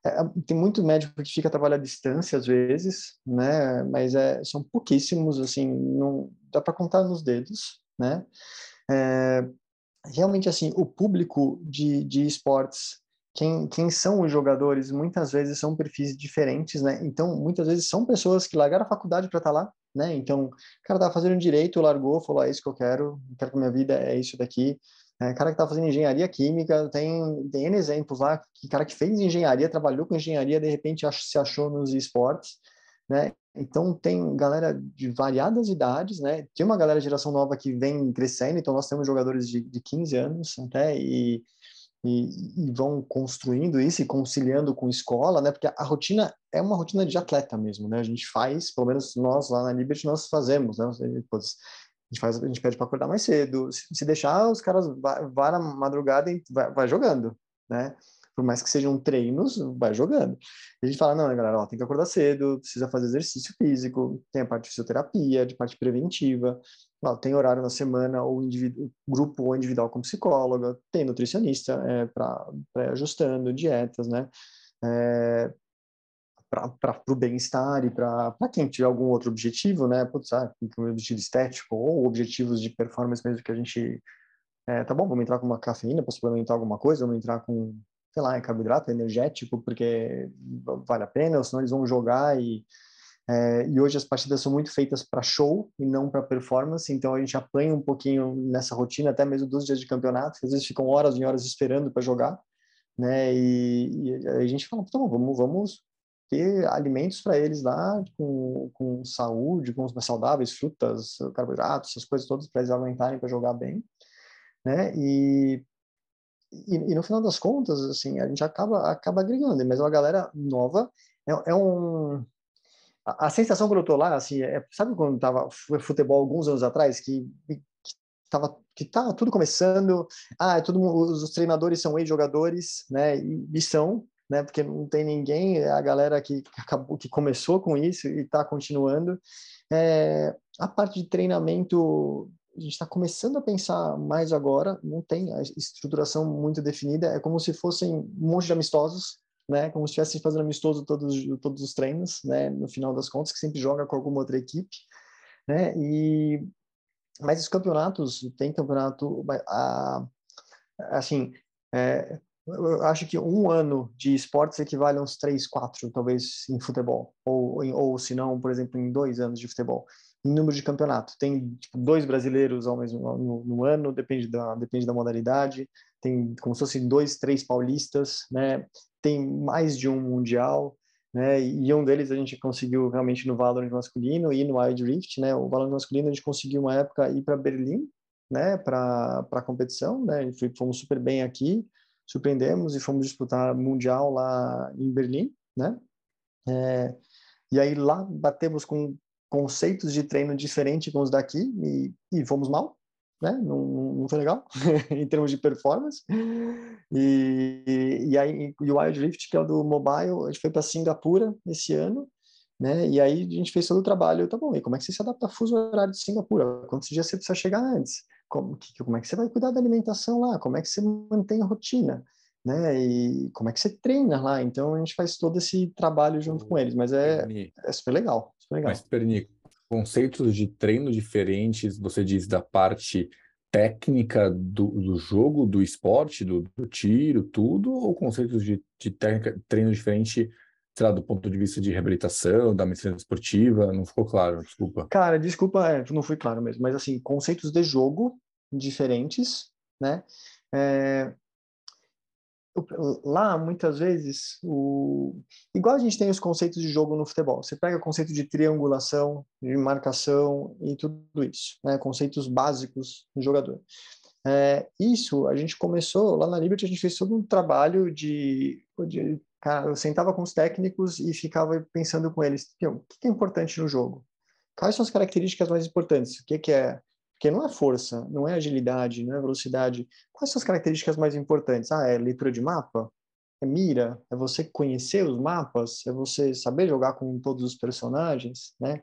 é, é, tem muito médico que fica a trabalhar à distância às vezes, né? Mas é, são pouquíssimos, assim, não dá para contar nos dedos, né? É, realmente, assim, o público de, de esportes quem, quem são os jogadores muitas vezes são perfis diferentes, né? Então, muitas vezes são pessoas que largaram a faculdade para estar tá lá, né? Então, o cara tá fazendo direito, largou, falou, é isso que eu quero, quero que minha vida é isso daqui. É, cara que tá fazendo engenharia química, tem, tem N exemplos lá, que cara que fez engenharia, trabalhou com engenharia, de repente ach, se achou nos esportes, né? Então, tem galera de variadas idades, né? Tem uma galera de geração nova que vem crescendo, então nós temos jogadores de, de 15 anos até, e e, e, vão construindo isso e conciliando com escola, né? Porque a rotina é uma rotina de atleta mesmo, né? A gente faz, pelo menos nós lá na Liberty nós fazemos, né? A gente faz, a gente pede para acordar mais cedo. Se, se, deixar, os caras vai na madrugada e vai, vai, jogando, né? Por mais que sejam treinos, vai jogando. E a gente fala, não, né, galera, ó, tem que acordar cedo, precisa fazer exercício físico, tem a parte de fisioterapia, de parte preventiva, tem horário na semana, ou grupo ou individual com psicóloga, tem nutricionista é, para ajustando dietas, né? É, para o bem-estar e para quem tiver algum outro objetivo, né? Putz, ah, um objetivo estético ou objetivos de performance mesmo que a gente. É, tá bom, vamos entrar com uma cafeína para suplementar alguma coisa, vamos entrar com, sei lá, carboidrato energético, porque vale a pena, ou senão eles vão jogar e é, e hoje as partidas são muito feitas para show e não para performance, então a gente apanha um pouquinho nessa rotina, até mesmo dos dias de campeonato, que às vezes ficam horas e horas esperando para jogar, né? E, e, a gente fala, então, vamos, vamos ter alimentos para eles lá com, com saúde, com os mais saudáveis, frutas, carboidratos, essas coisas todas para eles aguentarem para jogar bem, né? E, e, e, no final das contas, assim, a gente acaba acaba agregando, mas é uma galera nova é, é um a, a, sensação quando eu tô lá, assim, é, sabe quando tava futebol alguns anos atrás, que, que tava que tá tudo começando, ah, é todo os treinadores são ex-jogadores, né, e, e, são, né, porque não tem ninguém, é a galera que, que acabou, que começou com isso e está continuando. É, a parte de treinamento, a gente está começando a pensar mais agora, não tem a estruturação muito definida, é como se fossem um monte de amistosos, né, como se estivesse fazendo amistoso todos, todos os treinos, né, no final das contas, que sempre joga com alguma outra equipe, né, e, mas os campeonatos, tem campeonato, a, assim, é, eu acho que um ano de esportes equivale a uns três, quatro, talvez, em futebol, ou, ou se não, por exemplo, em dois anos de futebol. Em número de campeonato, tem tipo, dois brasileiros ao mesmo no, no, ano, depende da, depende da modalidade, tem como se fossem dois, três paulistas, né? tem mais de um mundial, né? E um deles a gente conseguiu realmente no Valorant masculino e no Wild Rift, né? O Valorant masculino a gente conseguiu uma época ir para Berlim, né? Para para competição, né? Fomos super bem aqui, surpreendemos e fomos disputar mundial lá em Berlim, né? É, e aí lá batemos com conceitos de treino diferentes com os daqui e, e fomos mal, né? Não, não foi legal em termos de performance. E, e aí e o Wild Rift, que é o do mobile, a gente foi para Singapura esse ano, né? E aí a gente fez todo o trabalho, tá bom, e como é que você se adapta ao fuso horário de Singapura? Quantos dias você precisa chegar antes? Como, que, como é que você vai cuidar da alimentação lá? Como é que você mantém a rotina? Né? E como é que você treina lá? Então a gente faz todo esse trabalho junto com eles, mas é, é super legal, super legal. Mas, Pernico, conceitos de treino diferentes, você diz da parte técnica do, do jogo, do esporte, do, do, tiro, tudo, ou conceitos de, de técnica, treino diferente, sei lá, do ponto de vista de reabilitação, da medicina esportiva? Não ficou claro, desculpa. Cara, desculpa, é, não fui claro mesmo, mas assim, conceitos de jogo diferentes, né? É, lá muitas vezes o igual a gente tem os conceitos de jogo no futebol. Você pega o conceito de triangulação de marcação e tudo isso né? Conceitos básicos do jogador. É, isso a gente começou lá na Liberty a gente fez todo um trabalho de, de cara, eu sentava com os técnicos e ficava pensando com eles o que é importante no jogo? Quais são as características mais importantes? O que, que é porque não é força, não é agilidade, não é velocidade. Quais são as características mais importantes? Ah, é leitura de mapa? É mira? É você conhecer os mapas? É você saber jogar com todos os personagens? Né?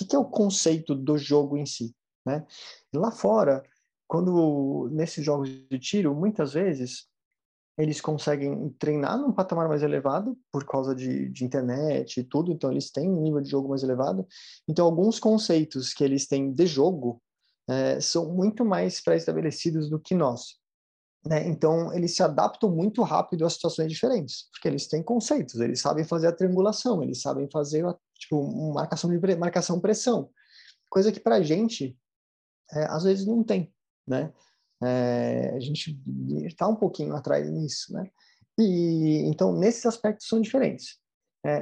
O que, é o conceito do jogo em si? Né? Lá fora, quando nesses jogos de tiro, muitas vezes eles conseguem treinar num patamar mais elevado por causa de, de, internet e tudo, então eles têm um nível de jogo mais elevado. Então, alguns conceitos que eles têm de jogo é, são muito mais pré-estabelecidos do que nós. Né? Então, eles se adaptam muito rápido a situações diferentes, porque eles têm conceitos, eles sabem fazer a triangulação, eles sabem fazer tipo, marcação de marcação pressão, coisa que para a gente é, às vezes não tem, né? É, a gente está um pouquinho atrás nisso, né? E então nesses aspectos são diferentes.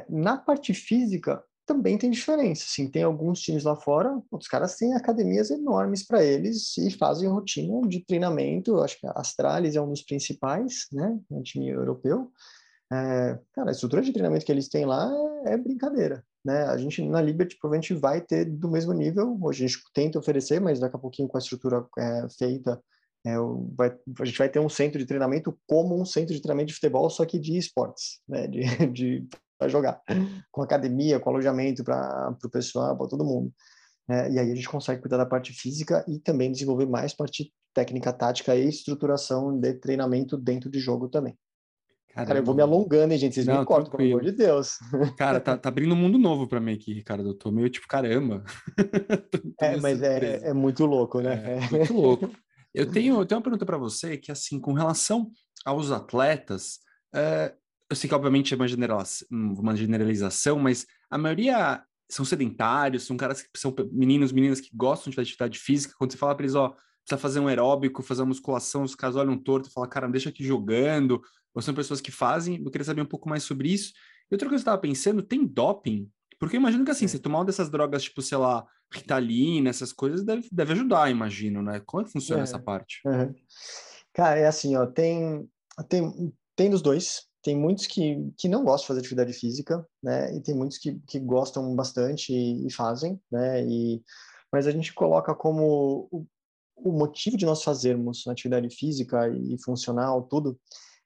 Na parte física, também tem diferença. Assim, tem alguns times lá fora, os caras têm academias enormes para eles e fazem rotina de treinamento. Acho que a Astralis é um dos principais, né? Um time europeu. É, cara, a estrutura de treinamento que eles têm lá é, é brincadeira. Né? A gente na Liberty provavelmente vai ter do mesmo nível. Hoje a gente tenta oferecer, mas daqui a pouquinho com a estrutura é, feita, é, vai, a gente vai ter um centro de treinamento como um centro de treinamento de futebol, só que de esportes, né? de, de para jogar, com academia, com alojamento para o pessoal, para todo mundo. É, e aí a gente consegue cuidar da parte física e também desenvolver mais parte técnica, tática e estruturação de treinamento dentro de jogo também. Caramba. Cara, eu vou me alongando, hein, gente? Vocês Não, me cortam, pelo amor de Deus. Cara, tá, tá abrindo um mundo novo para mim aqui, Ricardo. Eu tô meio tipo, caramba. é, mas é, é, muito louco, né? É, muito louco. Eu tenho, eu tenho uma pergunta para você, que assim, com relação aos atletas, é, eu sei que obviamente é uma, uma generalização, mas a maioria são sedentários, são caras que são meninos, meninas que gostam de atividade física. Quando você fala para eles, ó, precisa fazer um aeróbico, fazer uma musculação, os caras olham torto e falam, cara, deixa aqui jogando. Ou são pessoas que fazem. Eu queria saber um pouco mais sobre isso. E outra coisa que eu estava pensando, tem doping? Porque eu imagino que assim, você tomar uma dessas drogas, tipo, sei lá, Ritalina, essas coisas, deve, deve ajudar, imagino, né? Como é que funciona é, essa parte? Uhum. Cara, é assim, ó, tem, tem, tem dos dois tem muitos que, que não gostam de fazer atividade física, né? E tem muitos que, que gostam bastante e, e fazem, né? E, mas a gente coloca como o, o motivo de nós fazermos atividade física e funcional, tudo,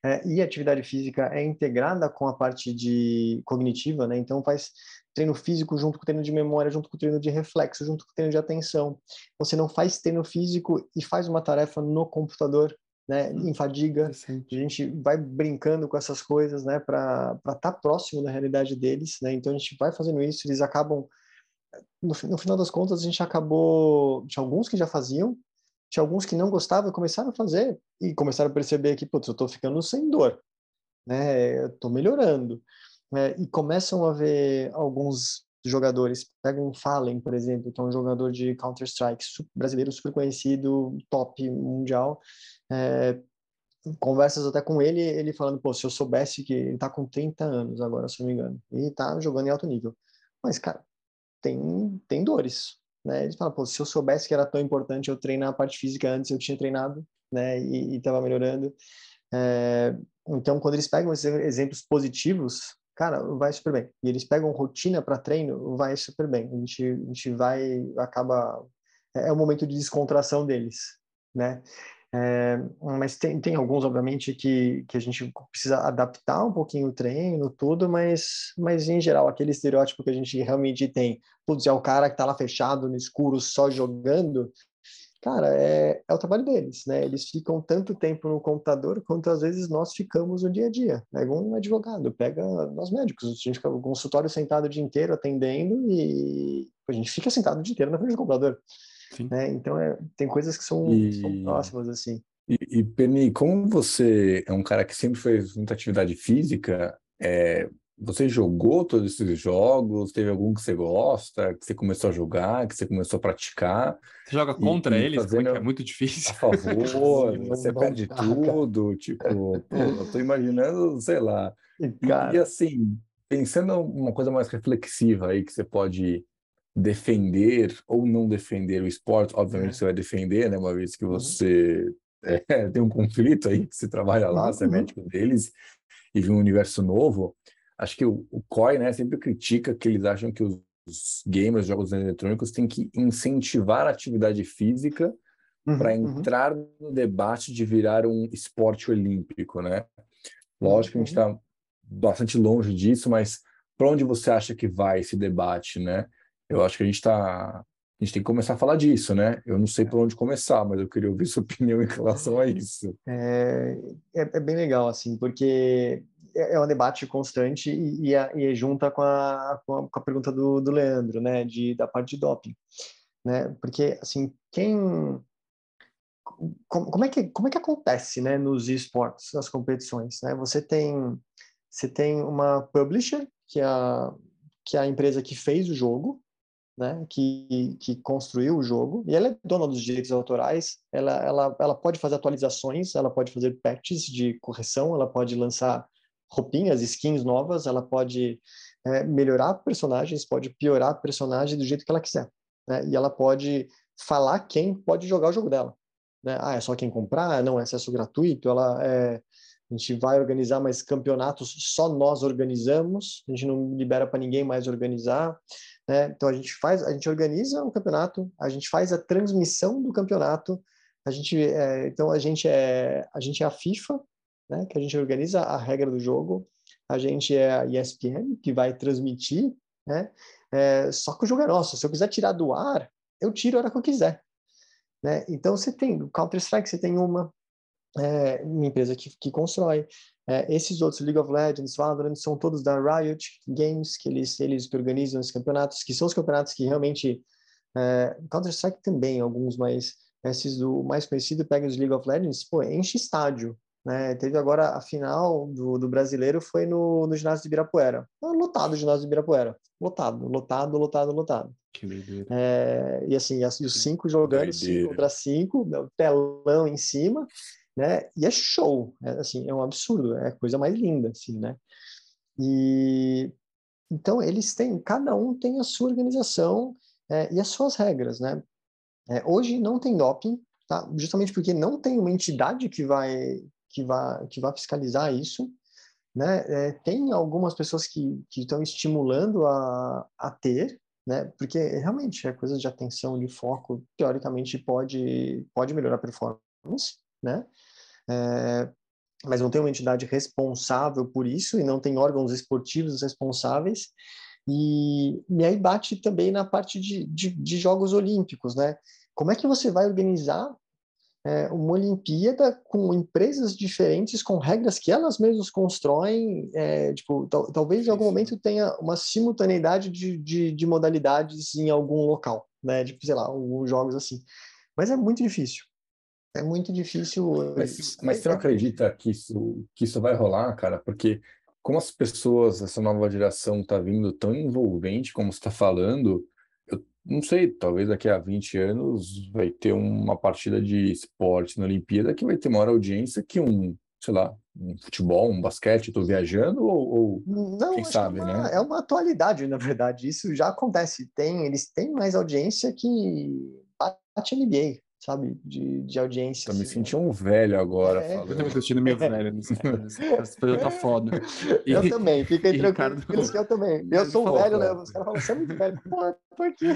é, e atividade física é integrada com a parte de cognitiva, né? Então faz treino físico junto com treino de memória, junto com treino de reflexo, junto com treino de atenção. Você não faz treino físico e faz uma tarefa no computador né, em fadiga. A gente vai brincando com essas coisas, né, para estar tá próximo da realidade deles, né? Então a gente vai fazendo isso, eles acabam no, no, final das contas a gente acabou tinha alguns que já faziam, tinha alguns que não gostavam, começaram a fazer e começaram a perceber que, putz, eu estou ficando sem dor, né? Eu tô melhorando. Né? E começam a ver alguns jogadores, pegam um Fallen, por exemplo, que é um jogador de Counter-Strike brasileiro super conhecido, top mundial, é, conversas até com ele, ele falando, pô, se eu soubesse que ele tá com 30 anos agora, se não me engano, e tá jogando em alto nível. Mas, cara, tem, tem dores, né? Ele fala, pô, se eu soubesse que era tão importante eu treinar a parte física antes, eu tinha treinado, né? E, e tava melhorando. É, então, quando eles pegam esses exemplos positivos, cara, vai super bem. E eles pegam rotina para treino, vai super bem. A gente, a gente vai, acaba, é, é o momento de descontração deles, né? É, mas tem, tem alguns, obviamente, que, que a gente precisa adaptar um pouquinho o treino, tudo, mas, mas em geral, aquele estereótipo que a gente realmente tem, putz, é o cara que tá lá fechado no escuro só jogando, cara, é, é o trabalho deles, né? Eles ficam tanto tempo no computador quanto às vezes nós ficamos no dia a dia. Pega um advogado, pega nós médicos, a gente fica no consultório sentado o dia inteiro atendendo e a gente fica sentado o dia inteiro na frente do computador. Né? Então, é, tem coisas que são, e... são próximas, assim. E, e Penny, como você é um cara que sempre fez muita atividade física, é, você jogou todos esses jogos? Teve algum que você gosta, que você começou a jogar, que você começou a praticar? Você joga contra e, eles? Fazendo... É, é muito difícil. A favor, você perde tudo, tipo, pô, eu tô imaginando, sei lá. E, cara... e, assim, pensando uma coisa mais reflexiva aí que você pode defender ou não defender o esporte, obviamente você vai defender, né, uma vez que uhum. você é, tem um conflito aí, que você trabalha lá, você é uhum. médico deles, e um universo novo, acho que o, o COI, né, sempre critica que eles acham que os, os gamers, jogos eletrônicos, têm que incentivar a atividade física uhum, para uhum. entrar uhum. no debate de virar um esporte olímpico, né? Lógico que a gente está bastante longe disso, mas para onde você acha que vai esse debate, né? Eu acho que a gente está a gente tem que começar a falar disso, né? Eu não sei por onde começar, mas eu queria ouvir sua opinião em relação a isso. É, é, é bem legal, assim, porque é, é um debate constante e, e, a, e junta com a, com a, com a pergunta do, do, Leandro, né? De, da parte de doping, né? Porque, assim, quem... Como, como, é que, como é que acontece, né? Nos esportes, nas competições, né? Você tem, você tem uma publisher, que é a, que é a empresa que fez o jogo, né, que, que construiu o jogo, e ela é dona dos direitos autorais, ela, ela, ela pode fazer atualizações, ela pode fazer patches de correção, ela pode lançar roupinhas, skins novas, ela pode é, melhorar personagens, pode piorar personagens do jeito que ela quiser. Né? E ela pode falar quem pode jogar o jogo dela. Né? Ah, é só quem comprar? Não, é acesso gratuito. Ela é, a gente vai organizar mais campeonatos, só nós organizamos, a gente não libera para ninguém mais organizar. Né? Então a gente faz, a gente organiza o campeonato, a gente faz a transmissão do campeonato, a gente, é, então a gente é, a gente é a FIFA, né? Que a gente organiza a regra do jogo, a gente é a ESPN que vai transmitir, né? É, só que o jogo é nosso. Se eu quiser tirar do ar, eu tiro a hora que eu quiser. Né? Então você tem o Counter Strike, você tem uma, é, uma empresa que, que constrói. É, esses outros, League of Legends, Valorant, são todos da Riot Games, que eles, eles organizam os campeonatos, que são os campeonatos que realmente. É, Counter Strike também, alguns, mas esses do mais conhecido, pega os League of Legends, pô, enche estádio. Né? Teve agora a final do, do brasileiro foi no, no ginásio de Ibirapuera. Tá lotado o ginásio de Ibirapuera. Lotado, lotado, lotado, lotado. Que é, e assim, e os cinco jogando, cinco contra cinco, telão em cima, né? E é show, é, assim, é um absurdo, é a coisa mais linda, assim, né? E então eles têm, cada um tem a sua organização é, e as suas regras, né? É, hoje não tem doping, tá? Justamente porque não tem uma entidade que vai que vai, que vai fiscalizar isso. Né? É, tem algumas pessoas que, que estão estimulando a, a ter, né? porque realmente é coisa de atenção, de foco, teoricamente pode, pode melhorar a performance, né? É, mas não tem uma entidade responsável por isso e não tem órgãos esportivos responsáveis. E, e aí bate também na parte de, de, de Jogos Olímpicos, né? Como é que você vai organizar é, uma Olimpíada com empresas diferentes, com regras que elas mesmas constroem, é, tipo, tal, talvez em algum momento tenha uma simultaneidade de, de, de, modalidades em algum local, né, tipo, sei lá, alguns jogos assim. Mas é muito difícil. É muito difícil. Mas, mas você não acredita que isso, que isso vai rolar, cara? Porque como as pessoas, essa nova geração está vindo tão envolvente, como você está falando, não sei, talvez daqui a 20 anos vai ter uma partida de esporte na Olimpíada que vai ter maior audiência que um, sei lá, um futebol, um basquete, estou viajando ou, ou não, quem sabe, é uma, né? É uma atualidade, na verdade, isso já acontece. Tem, eles têm mais audiência que bate NBA sabe, de, de audiência. Eu me assim, senti um velho agora. É. Eu também tô sentindo meio velho nesse Eu tá foda. E, eu também, fica aí Ricardo... eu também. Eu sou falou, velho, né? Os caras falam, você é muito velho. Pô, tô aqui.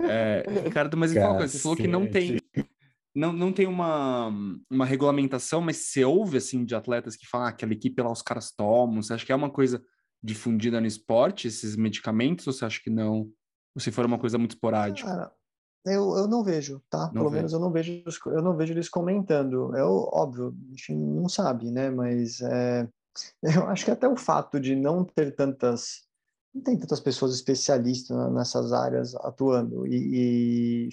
É, Ricardo, mas fala uma coisa, você falou que não tem... Não, não tem uma, uma regulamentação, mas você ouve, assim, de atletas que falam ah, aquela equipe lá os caras tomam, você acha que é uma coisa difundida no esporte, esses medicamentos, ou você acha que não? Ou se for uma coisa muito esporádica? Cara, eu, eu não vejo, tá? Não Pelo vê. menos eu não vejo, eu não vejo eles comentando. É óbvio, a gente não sabe, né? Mas é, eu acho que até o fato de não ter tantas, não tem tantas pessoas especialistas nessas áreas atuando e,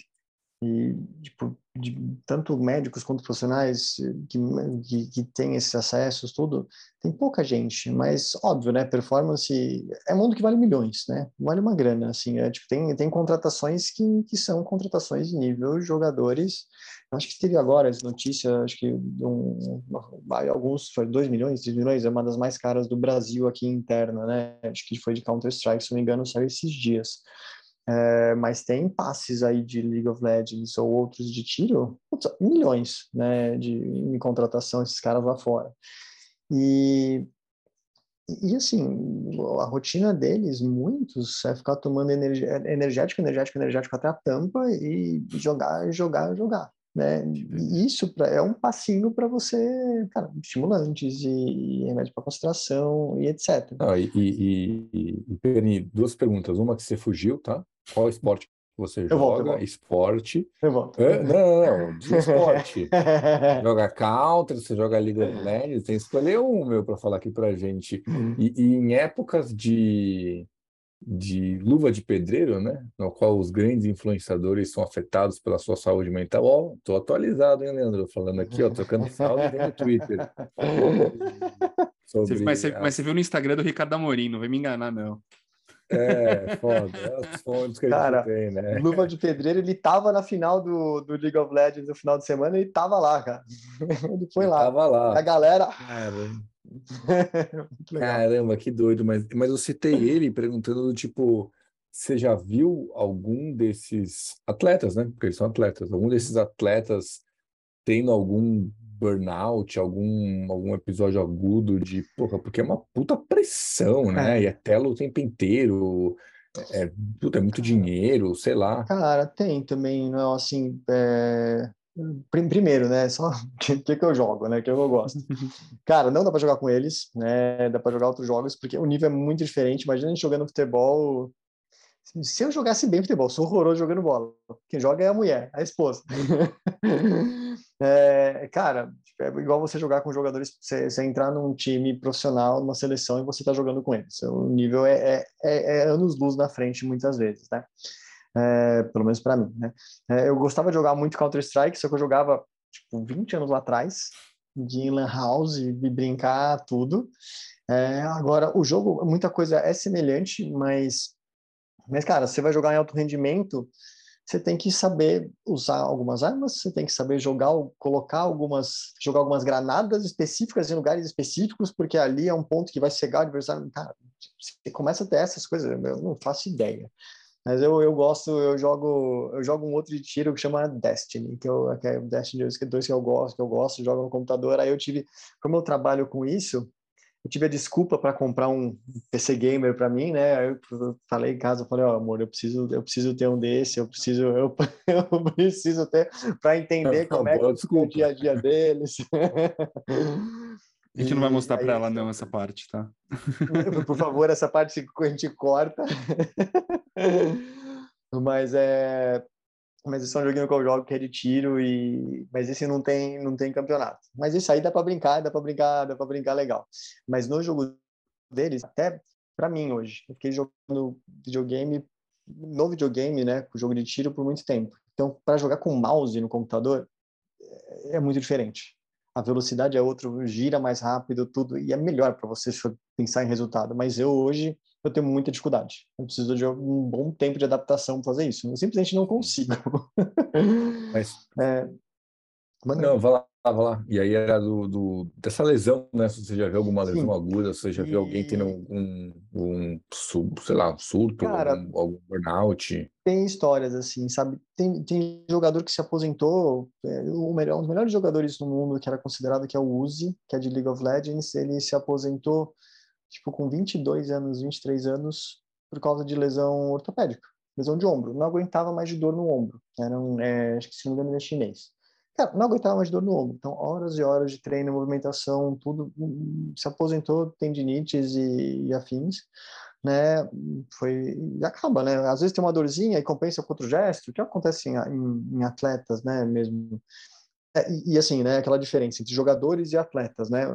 e, e tipo, de tanto médicos quanto profissionais que, que, que têm esses acessos, tudo, tem pouca gente, mas óbvio, né, performance é mundo que vale milhões, né, vale uma grana, assim, é, tipo, tem, tem contratações que, que são contratações de nível jogadores, acho que teve agora essa notícia, acho que um, alguns, foi 2 milhões, 3 milhões, é uma das mais caras do Brasil aqui interna, né, acho que foi de Counter-Strike, se não me engano, saiu esses dias, é, mas tem passes aí de League of Legends ou outros de tiro, putz, milhões né, de, em contratação esses caras lá fora. E, e assim, a rotina deles, muitos, é ficar tomando energético, energético, energético até a tampa e jogar, jogar, jogar. Né? E isso pra, é um passinho para você, cara, estimulantes e, remédio para concentração e etc. Ah, e, e, e, e Perni, duas perguntas. Uma que você fugiu, tá? Qual esporte você eu joga? Volto. Esporte. Eu volto. não, não, não, de esporte. joga Counter, você joga League of Legends, tem que escolher um, meu, para falar aqui pra gente. Uhum. E, e em épocas de de luva de pedreiro, né? No qual os grandes influenciadores são afetados pela sua saúde mental. Ó, oh, tô atualizado, hein, Leandro? Falando aqui, ó, trocando salve no Twitter. Sobre... Mas, você, mas, você, viu no Instagram do Ricardo Amorim, não vai me enganar, não. É, foda. É os fontes que Cara, a gente tem, né? Luva de Pedreiro, ele tava na final do, do League of Legends no final de semana e tava lá, cara. Ele foi ele lá. Tava lá. A galera. Cara, Caramba, que doido, mas, mas eu citei ele perguntando, tipo, você já viu algum desses atletas, né? Porque eles são atletas, algum desses atletas tendo algum burnout, algum, algum episódio agudo de, porra, porque é uma puta pressão, né? É. E é tela o tempo inteiro, é, puta, é muito dinheiro, sei lá. Cara, tem também, não assim, é... Primeiro, né? Só o que, que eu jogo, né? Que eu gosto. Cara, não dá para jogar com eles, né? Dá para jogar outros jogos, porque o nível é muito diferente. Imagina a gente jogando futebol. Se eu jogasse bem futebol, sou horroroso jogando bola. Quem joga é a mulher, a esposa. é, cara, é igual você jogar com jogadores, você, você, entrar num time profissional, numa seleção e você tá jogando com eles. O nível é, é, é, é anos-luz na frente muitas vezes, né? é, pelo menos para mim, né? É, eu gostava de jogar muito Counter-Strike, só que eu jogava, tipo, 20 anos lá atrás, de lan house, e brincar, tudo. É, agora, o jogo, muita coisa é semelhante, mas, mas, cara, você vai jogar em alto rendimento, você tem que saber usar algumas armas, você tem que saber jogar, colocar algumas, jogar algumas granadas específicas em lugares específicos, porque ali é um ponto que vai cegar o adversário. Cara, você começa a ter essas coisas, eu não faço ideia. Mas eu, eu gosto, eu jogo, eu jogo um outro de tiro que chama Destiny, que, eu, que é Destiny 2 que eu gosto, que eu gosto, jogo no computador. Aí eu tive, como eu trabalho com isso, eu tive a desculpa para comprar um PC gamer para mim, né? Aí eu falei em casa, eu falei, ó, oh, amor, eu preciso, eu preciso ter um desse, eu preciso, eu, eu preciso ter para entender como é que o dia a dia deles. A gente não vai mostrar para ela não essa parte, tá? Por favor, essa parte a gente corta. Mas é mas esse é um joguinho que eu jogo que é de tiro e mas esse não tem não tem campeonato. Mas isso aí dá para brincar, dá para brincar, dá para brincar legal. Mas no jogo deles, até para mim hoje, eu fiquei jogando videogame no videogame, né, com jogo de tiro por muito tempo. Então, para jogar com mouse no computador é, é muito diferente a velocidade é outra, gira mais rápido, tudo, e é melhor para você pensar em resultado. Mas eu hoje eu tenho muita dificuldade. Eu preciso de um bom tempo de adaptação para fazer isso. Eu simplesmente não consigo. Mas é... não, vai lá, vai lá. E aí era do, do, dessa lesão, né? Se você já viu alguma lesão Sim. aguda, se você já viu alguém tendo um, um, sei lá, um surto, Cara, algum, algum burnout tem histórias assim, sabe? Tem, tem jogador que se aposentou, é, o melhor, um dos melhores jogadores do mundo, que era considerado que é o Uzi, que é de League of Legends, ele se aposentou tipo com 22 anos, 23 anos, por causa de lesão ortopédica, lesão de ombro. Não aguentava mais de dor no ombro. Era um, é, acho que se não me engano, ele é chinês. Cara, não aguentava mais dor no ombro. Então, horas e horas de treino, movimentação, tudo. Hum, se aposentou, tendinites e, e afins né, foi e acaba, né? Às vezes tem uma dorzinha e compensa com outro gesto, que acontece em, em, em atletas, né, mesmo. É, e, e, assim, né, aquela diferença entre jogadores e atletas, né?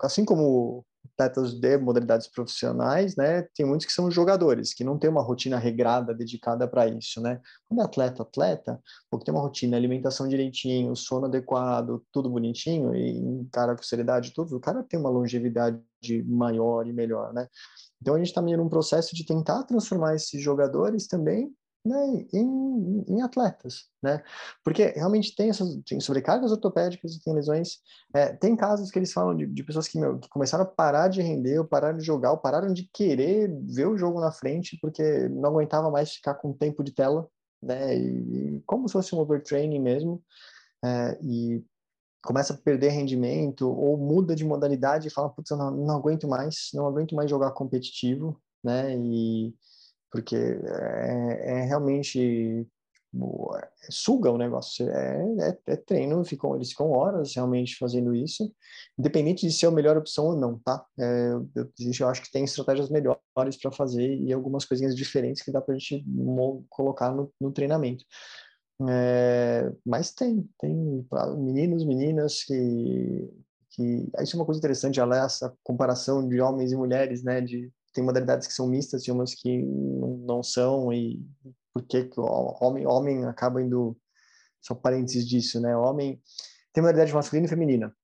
Assim como atletas de modalidades profissionais, né, tem muitos que são jogadores, que não tem uma rotina regrada dedicada para isso, né? Quando é atleta, atleta, porque tem uma rotina, alimentação direitinho, sono adequado, tudo bonitinho e encara com seriedade tudo, o cara tem uma longevidade maior e melhor, né? Então a gente está meio num processo de tentar transformar esses jogadores também né, em, em, atletas, né? Porque realmente tem essas tem sobrecargas ortopédicas tem lesões. É, tem casos que eles falam de, de pessoas que, meu, que, começaram a parar de render, ou pararam de jogar, ou pararam de querer ver o jogo na frente porque não aguentava mais ficar com tempo de tela, né? E, e como se fosse um overtraining mesmo. É, e começa a perder rendimento ou muda de modalidade e fala, putz, eu não, não aguento mais, não aguento mais jogar competitivo, né? E porque é, é realmente é, suga o negócio, é, é, é, treino, ficam, eles ficam horas realmente fazendo isso, independente de ser a melhor opção ou não, tá? É, eu, eu acho que tem estratégias melhores para fazer e algumas coisinhas diferentes que dá para a gente colocar no, no treinamento. É, mas tem, tem meninos, meninas que, que. Isso é uma coisa interessante, essa comparação de homens e mulheres, né? De, tem modalidades que são mistas e umas que não são, e por que o homem, homem acaba indo. Só parênteses disso, né? Homem tem modalidade masculina e feminina.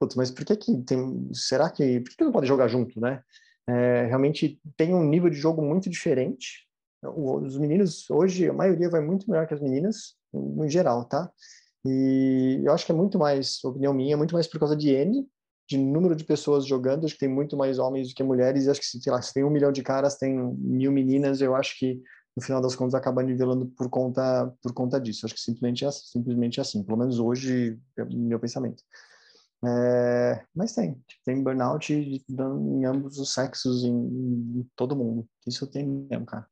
Putz, mas por que que tem. Será que. Por que não pode jogar junto, né? É, realmente tem um nível de jogo muito diferente os meninos, hoje, a maioria vai muito melhor que as meninas, no geral, tá? E eu acho que é muito mais, opinião minha, muito mais por causa de N, de número de pessoas jogando, acho que tem muito mais homens do que mulheres, e acho que, sei lá, se tem um milhão de caras, tem mil meninas, eu acho que no final das contas acaba nivelando por conta por conta disso. Acho que simplesmente é, simplesmente é assim, pelo menos hoje é meu pensamento. É, mas tem, tem burnout em ambos os sexos, em, em todo mundo. Isso tem mesmo, cara.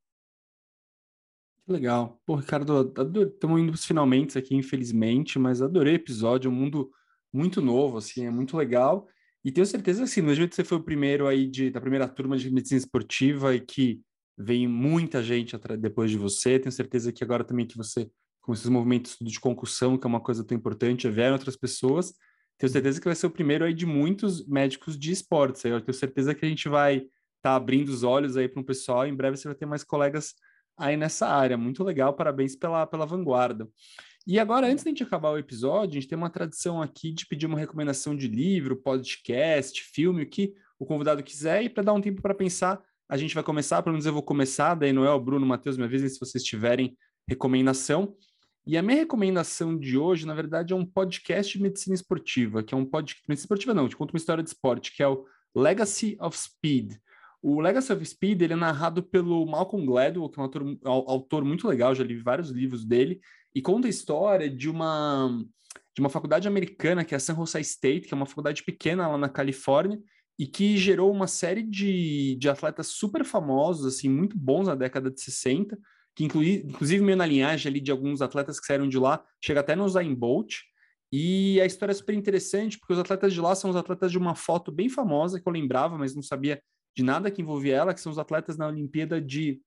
Legal. Pô, Ricardo, estamos indo para os finalmente aqui, infelizmente, mas adorei o episódio, um mundo muito novo, assim, é muito legal. E tenho certeza, assim, no jeito que você foi o primeiro aí de, da primeira turma de medicina esportiva e que vem muita gente depois de você, tenho certeza que agora também que você, com esses movimentos de concussão, que é uma coisa tão importante, vieram outras pessoas, tenho certeza que vai ser o primeiro aí de muitos médicos de esportes. Eu tenho certeza que a gente vai estar tá abrindo os olhos aí para um pessoal, em breve você vai ter mais colegas aí nessa área. Muito legal, parabéns pela, pela vanguarda. E agora, antes de a gente acabar o episódio, a gente tem uma tradição aqui de pedir uma recomendação de livro, podcast, filme, o que o convidado quiser, e para dar um tempo para pensar, a gente vai começar, pelo menos eu vou começar, daí Noel, Bruno, Matheus, me avisem se vocês tiverem recomendação. E a minha recomendação de hoje, na verdade, é um podcast de medicina esportiva, que é um podcast, medicina esportiva não, te conta uma história de esporte, que é o Legacy of Speed. O Legacy of Speed ele é narrado pelo Malcolm Gladwell, que é um autor, autor muito legal, já li vários livros dele, e conta a história de uma, de uma faculdade americana, que é a San Jose State, que é uma faculdade pequena lá na Califórnia, e que gerou uma série de, de atletas super famosos, assim, muito bons na década de 60, que inclui, inclusive meio na linhagem ali de alguns atletas que saíram de lá, chega até no Zayn Bolt, e a história é super interessante, porque os atletas de lá são os atletas de uma foto bem famosa, que eu lembrava, mas não sabia de nada que envolvia ela, que são os atletas na Olimpíada de,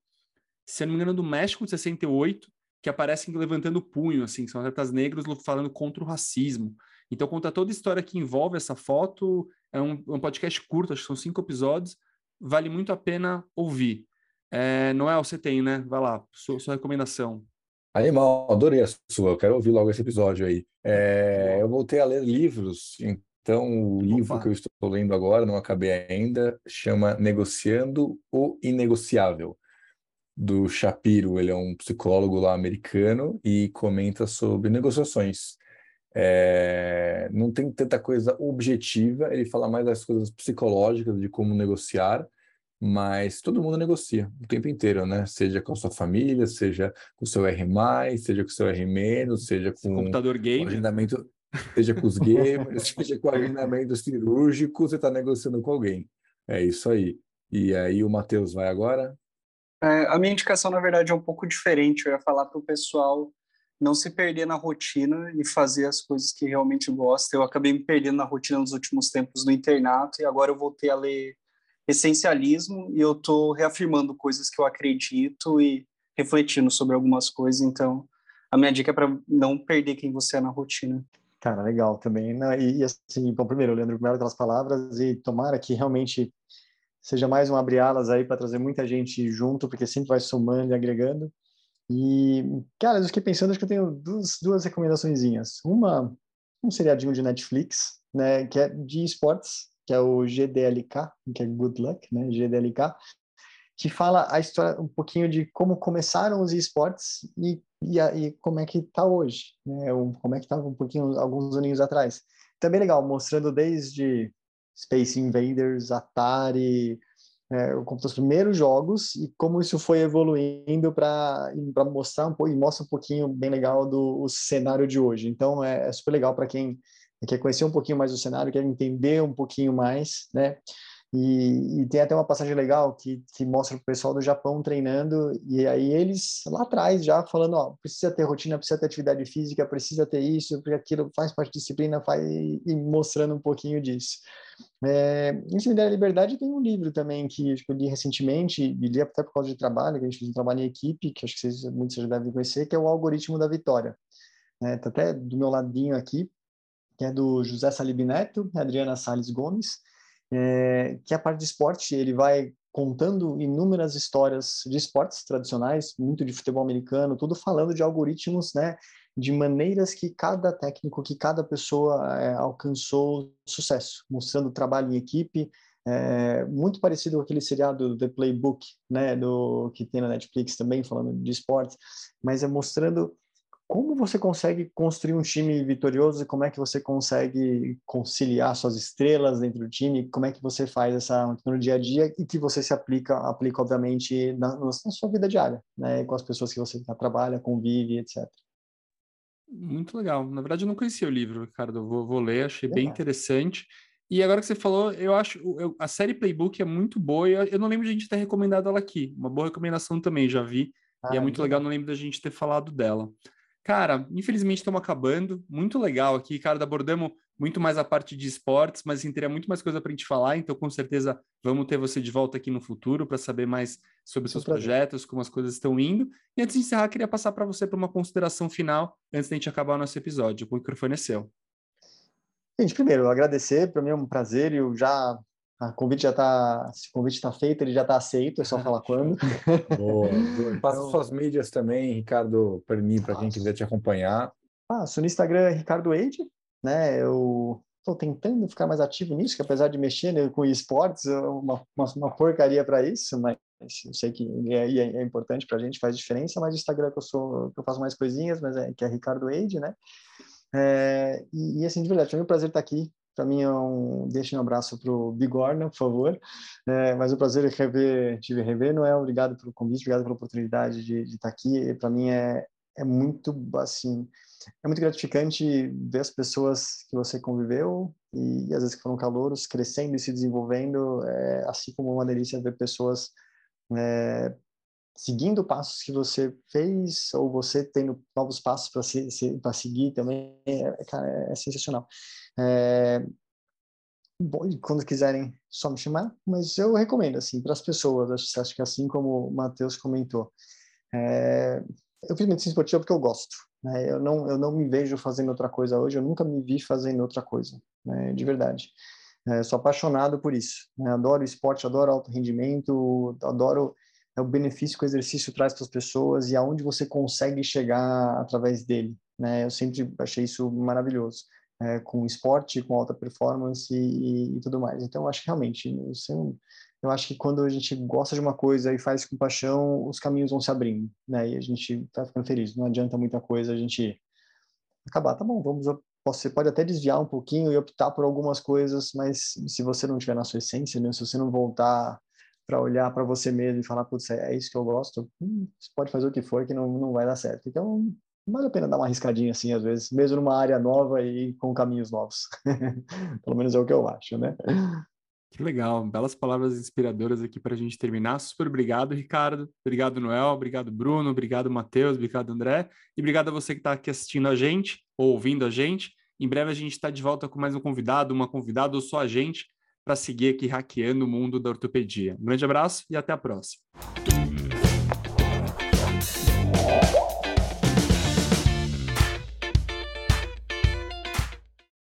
se não me engano, do México de 68, que aparecem levantando o punho, assim, são atletas negros falando contra o racismo. Então conta toda a história que envolve essa foto, é um, um podcast curto, acho que são cinco episódios, vale muito a pena ouvir. É, Noel, você tem, né? Vai lá, sua, sua recomendação. Animal, adorei a sua, eu quero ouvir logo esse episódio aí. É, eu voltei a ler livros, então, o Opa. livro que eu estou lendo agora, não acabei ainda, chama Negociando o Inegociável, do Shapiro. Ele é um psicólogo lá americano e comenta sobre negociações. É, não tem tanta coisa objetiva, ele fala mais das coisas psicológicas de como negociar, mas todo mundo negocia o tempo inteiro, né? Seja com a sua família, seja com o seu R+, seja com o seu R-, seja com computador game. o agendamento seja com os gamers, seja com agendamento cirúrgico, você está negociando com alguém. É isso aí. E aí o Matheus vai agora? É, a minha indicação, na verdade, é um pouco diferente. Eu ia falar para o pessoal não se perder na rotina e fazer as coisas que realmente gosta. Eu acabei me perdendo na rotina nos últimos tempos no internato e agora eu voltei a ler essencialismo e eu estou reafirmando coisas que eu acredito e refletindo sobre algumas coisas. Então, a minha dica é para não perder quem você é na rotina. Cara, legal também. Né? E, e, assim, bom, primeiro, Leandro, primeiro aquelas palavras e tomara que realmente seja mais um abre-alas aí para trazer muita gente junto, porque sempre vai somando e agregando. E, cara, eu fiquei pensando, acho que eu tenho duas, duas recomendações. Uma, um seriadinho de Netflix, né, que é de esportes, que é o GDLK, que é Good Luck, né, GDLK, que fala a história um pouquinho de como começaram os esportes e, e, e como é que está hoje, né? como é que estava um pouquinho alguns aninhos atrás. Também legal, mostrando desde Space Invaders, Atari, é, os primeiros jogos e como isso foi evoluindo para mostrar um pouco e mostra um pouquinho bem legal do cenário de hoje. Então é, é super legal para quem quer conhecer um pouquinho mais o cenário, quer entender um pouquinho mais, né? E, e, tem até uma passagem legal que, que mostra o pessoal do Japão treinando, e aí eles lá atrás já falando: ó, precisa ter rotina, precisa ter atividade física, precisa ter isso, porque aquilo faz parte da disciplina, faz, e mostrando um pouquinho disso. É, em Cima da Liberdade tem um livro também que eu li recentemente, e li até por causa de trabalho, que a gente fez um trabalho em equipe, que acho que vocês, muitos já devem conhecer, que é o Algoritmo da Vitória. É, tá até do meu ladinho aqui, que é do José Salib Neto, Adriana Sales Gomes é, que a parte de esporte, ele vai contando inúmeras histórias de esportes tradicionais, muito de futebol americano, tudo falando de algoritmos, né, de maneiras que cada técnico, que cada pessoa é, alcançou sucesso, mostrando trabalho em equipe, é, muito parecido com aquele seriado The Playbook, né, do que tem na Netflix também falando de esportes, mas é mostrando como você consegue construir um time vitorioso e como é que você consegue conciliar suas estrelas dentro do time? Como é que você faz essa no dia a dia e que você se aplica, aplica obviamente na, na sua vida diária, né? Com as pessoas que você trabalha, convive, etc. Muito legal. Na verdade, eu não conhecia o livro, Ricardo. Eu vou, vou ler, achei bem interessante. E agora que você falou, eu acho eu, a série Playbook é muito boa e eu, eu, não lembro de a gente ter recomendado ela aqui. Uma boa recomendação também, já vi. Ah, e é muito legal, não lembro da gente ter falado dela. Cara, infelizmente estamos acabando. Muito legal aqui, cara. Abordamos muito mais a parte de esportes, mas assim, teria muito mais coisa para a gente falar. Então, com certeza, vamos ter você de volta aqui no futuro para saber mais sobre seus projetos, como as coisas estão indo. E antes de encerrar, queria passar para você para uma consideração final, antes de a gente acabar o nosso episódio. O microfone é seu. Gente, primeiro, agradecer. Para mim é um prazer. Eu já a convite já está, se o convite está feito, ele já está aceito, é só falar quando. Boa. Passa então, suas mídias também, Ricardo, para mim, para quem quiser te acompanhar. Passo no Instagram Ricardo Eide, né? Eu estou tentando ficar mais ativo nisso, que apesar de mexer né, com esportes, é uma, uma, uma porcaria para isso, mas eu sei que é, é, é importante para a gente, faz diferença, mas o Instagram que eu sou, que eu faço mais coisinhas, mas é que é Ricardo Eide, né? É, e, e, assim, de verdade, foi um prazer estar aqui para mim é um. Deixe um abraço para o Bigorna, por favor. É, mas o prazer é rever, te rever, Noel. Obrigado pelo convite, obrigado pela oportunidade de, estar aqui. Para mim é, é muito, assim, é muito gratificante ver as pessoas que você conviveu e, e às vezes que foram calouros crescendo e se desenvolvendo, é, assim como uma delícia ver pessoas é, seguindo passos que você fez ou você tendo novos passos para se, se, seguir também, é, cara, é sensacional. É, bom, quando quiserem só me chamar, mas eu recomendo assim para as pessoas. Acho, acho que assim como o Matheus comentou, é, eu fiz medicina esportiva porque eu gosto. Né? Eu não eu não me vejo fazendo outra coisa hoje. Eu nunca me vi fazendo outra coisa, né? de verdade. É, sou apaixonado por isso. Né? Adoro esporte, adoro alto rendimento, adoro é o benefício que o exercício traz para as pessoas e aonde você consegue chegar através dele. Né? Eu sempre achei isso maravilhoso é, com esporte, com alta performance e, e, tudo mais. Então, eu acho que realmente, você, eu acho que quando a gente gosta de uma coisa e faz com paixão, os caminhos vão se abrindo, né? E a gente vai ficando feliz. Não adianta muita coisa a gente acabar, tá bom, vamos. Você pode até desviar um pouquinho e optar por algumas coisas, mas se você não tiver na sua essência, né? se você não voltar para olhar para você mesmo e falar, putz, é isso que eu gosto, hum, você pode fazer o que for que não, não vai dar certo. Então, vale a pena dar uma arriscadinha assim, às vezes, mesmo numa área nova e com caminhos novos. Pelo menos é o que eu acho, né? Que legal, belas palavras inspiradoras aqui para a gente terminar. Super obrigado, Ricardo. Obrigado, Noel. Obrigado, Bruno. Obrigado, Matheus. Obrigado, André. E obrigado a você que está aqui assistindo a gente ou ouvindo a gente. Em breve a gente está de volta com mais um convidado, uma convidada ou só a gente para seguir aqui hackeando o mundo da ortopedia. Um grande abraço e até a próxima.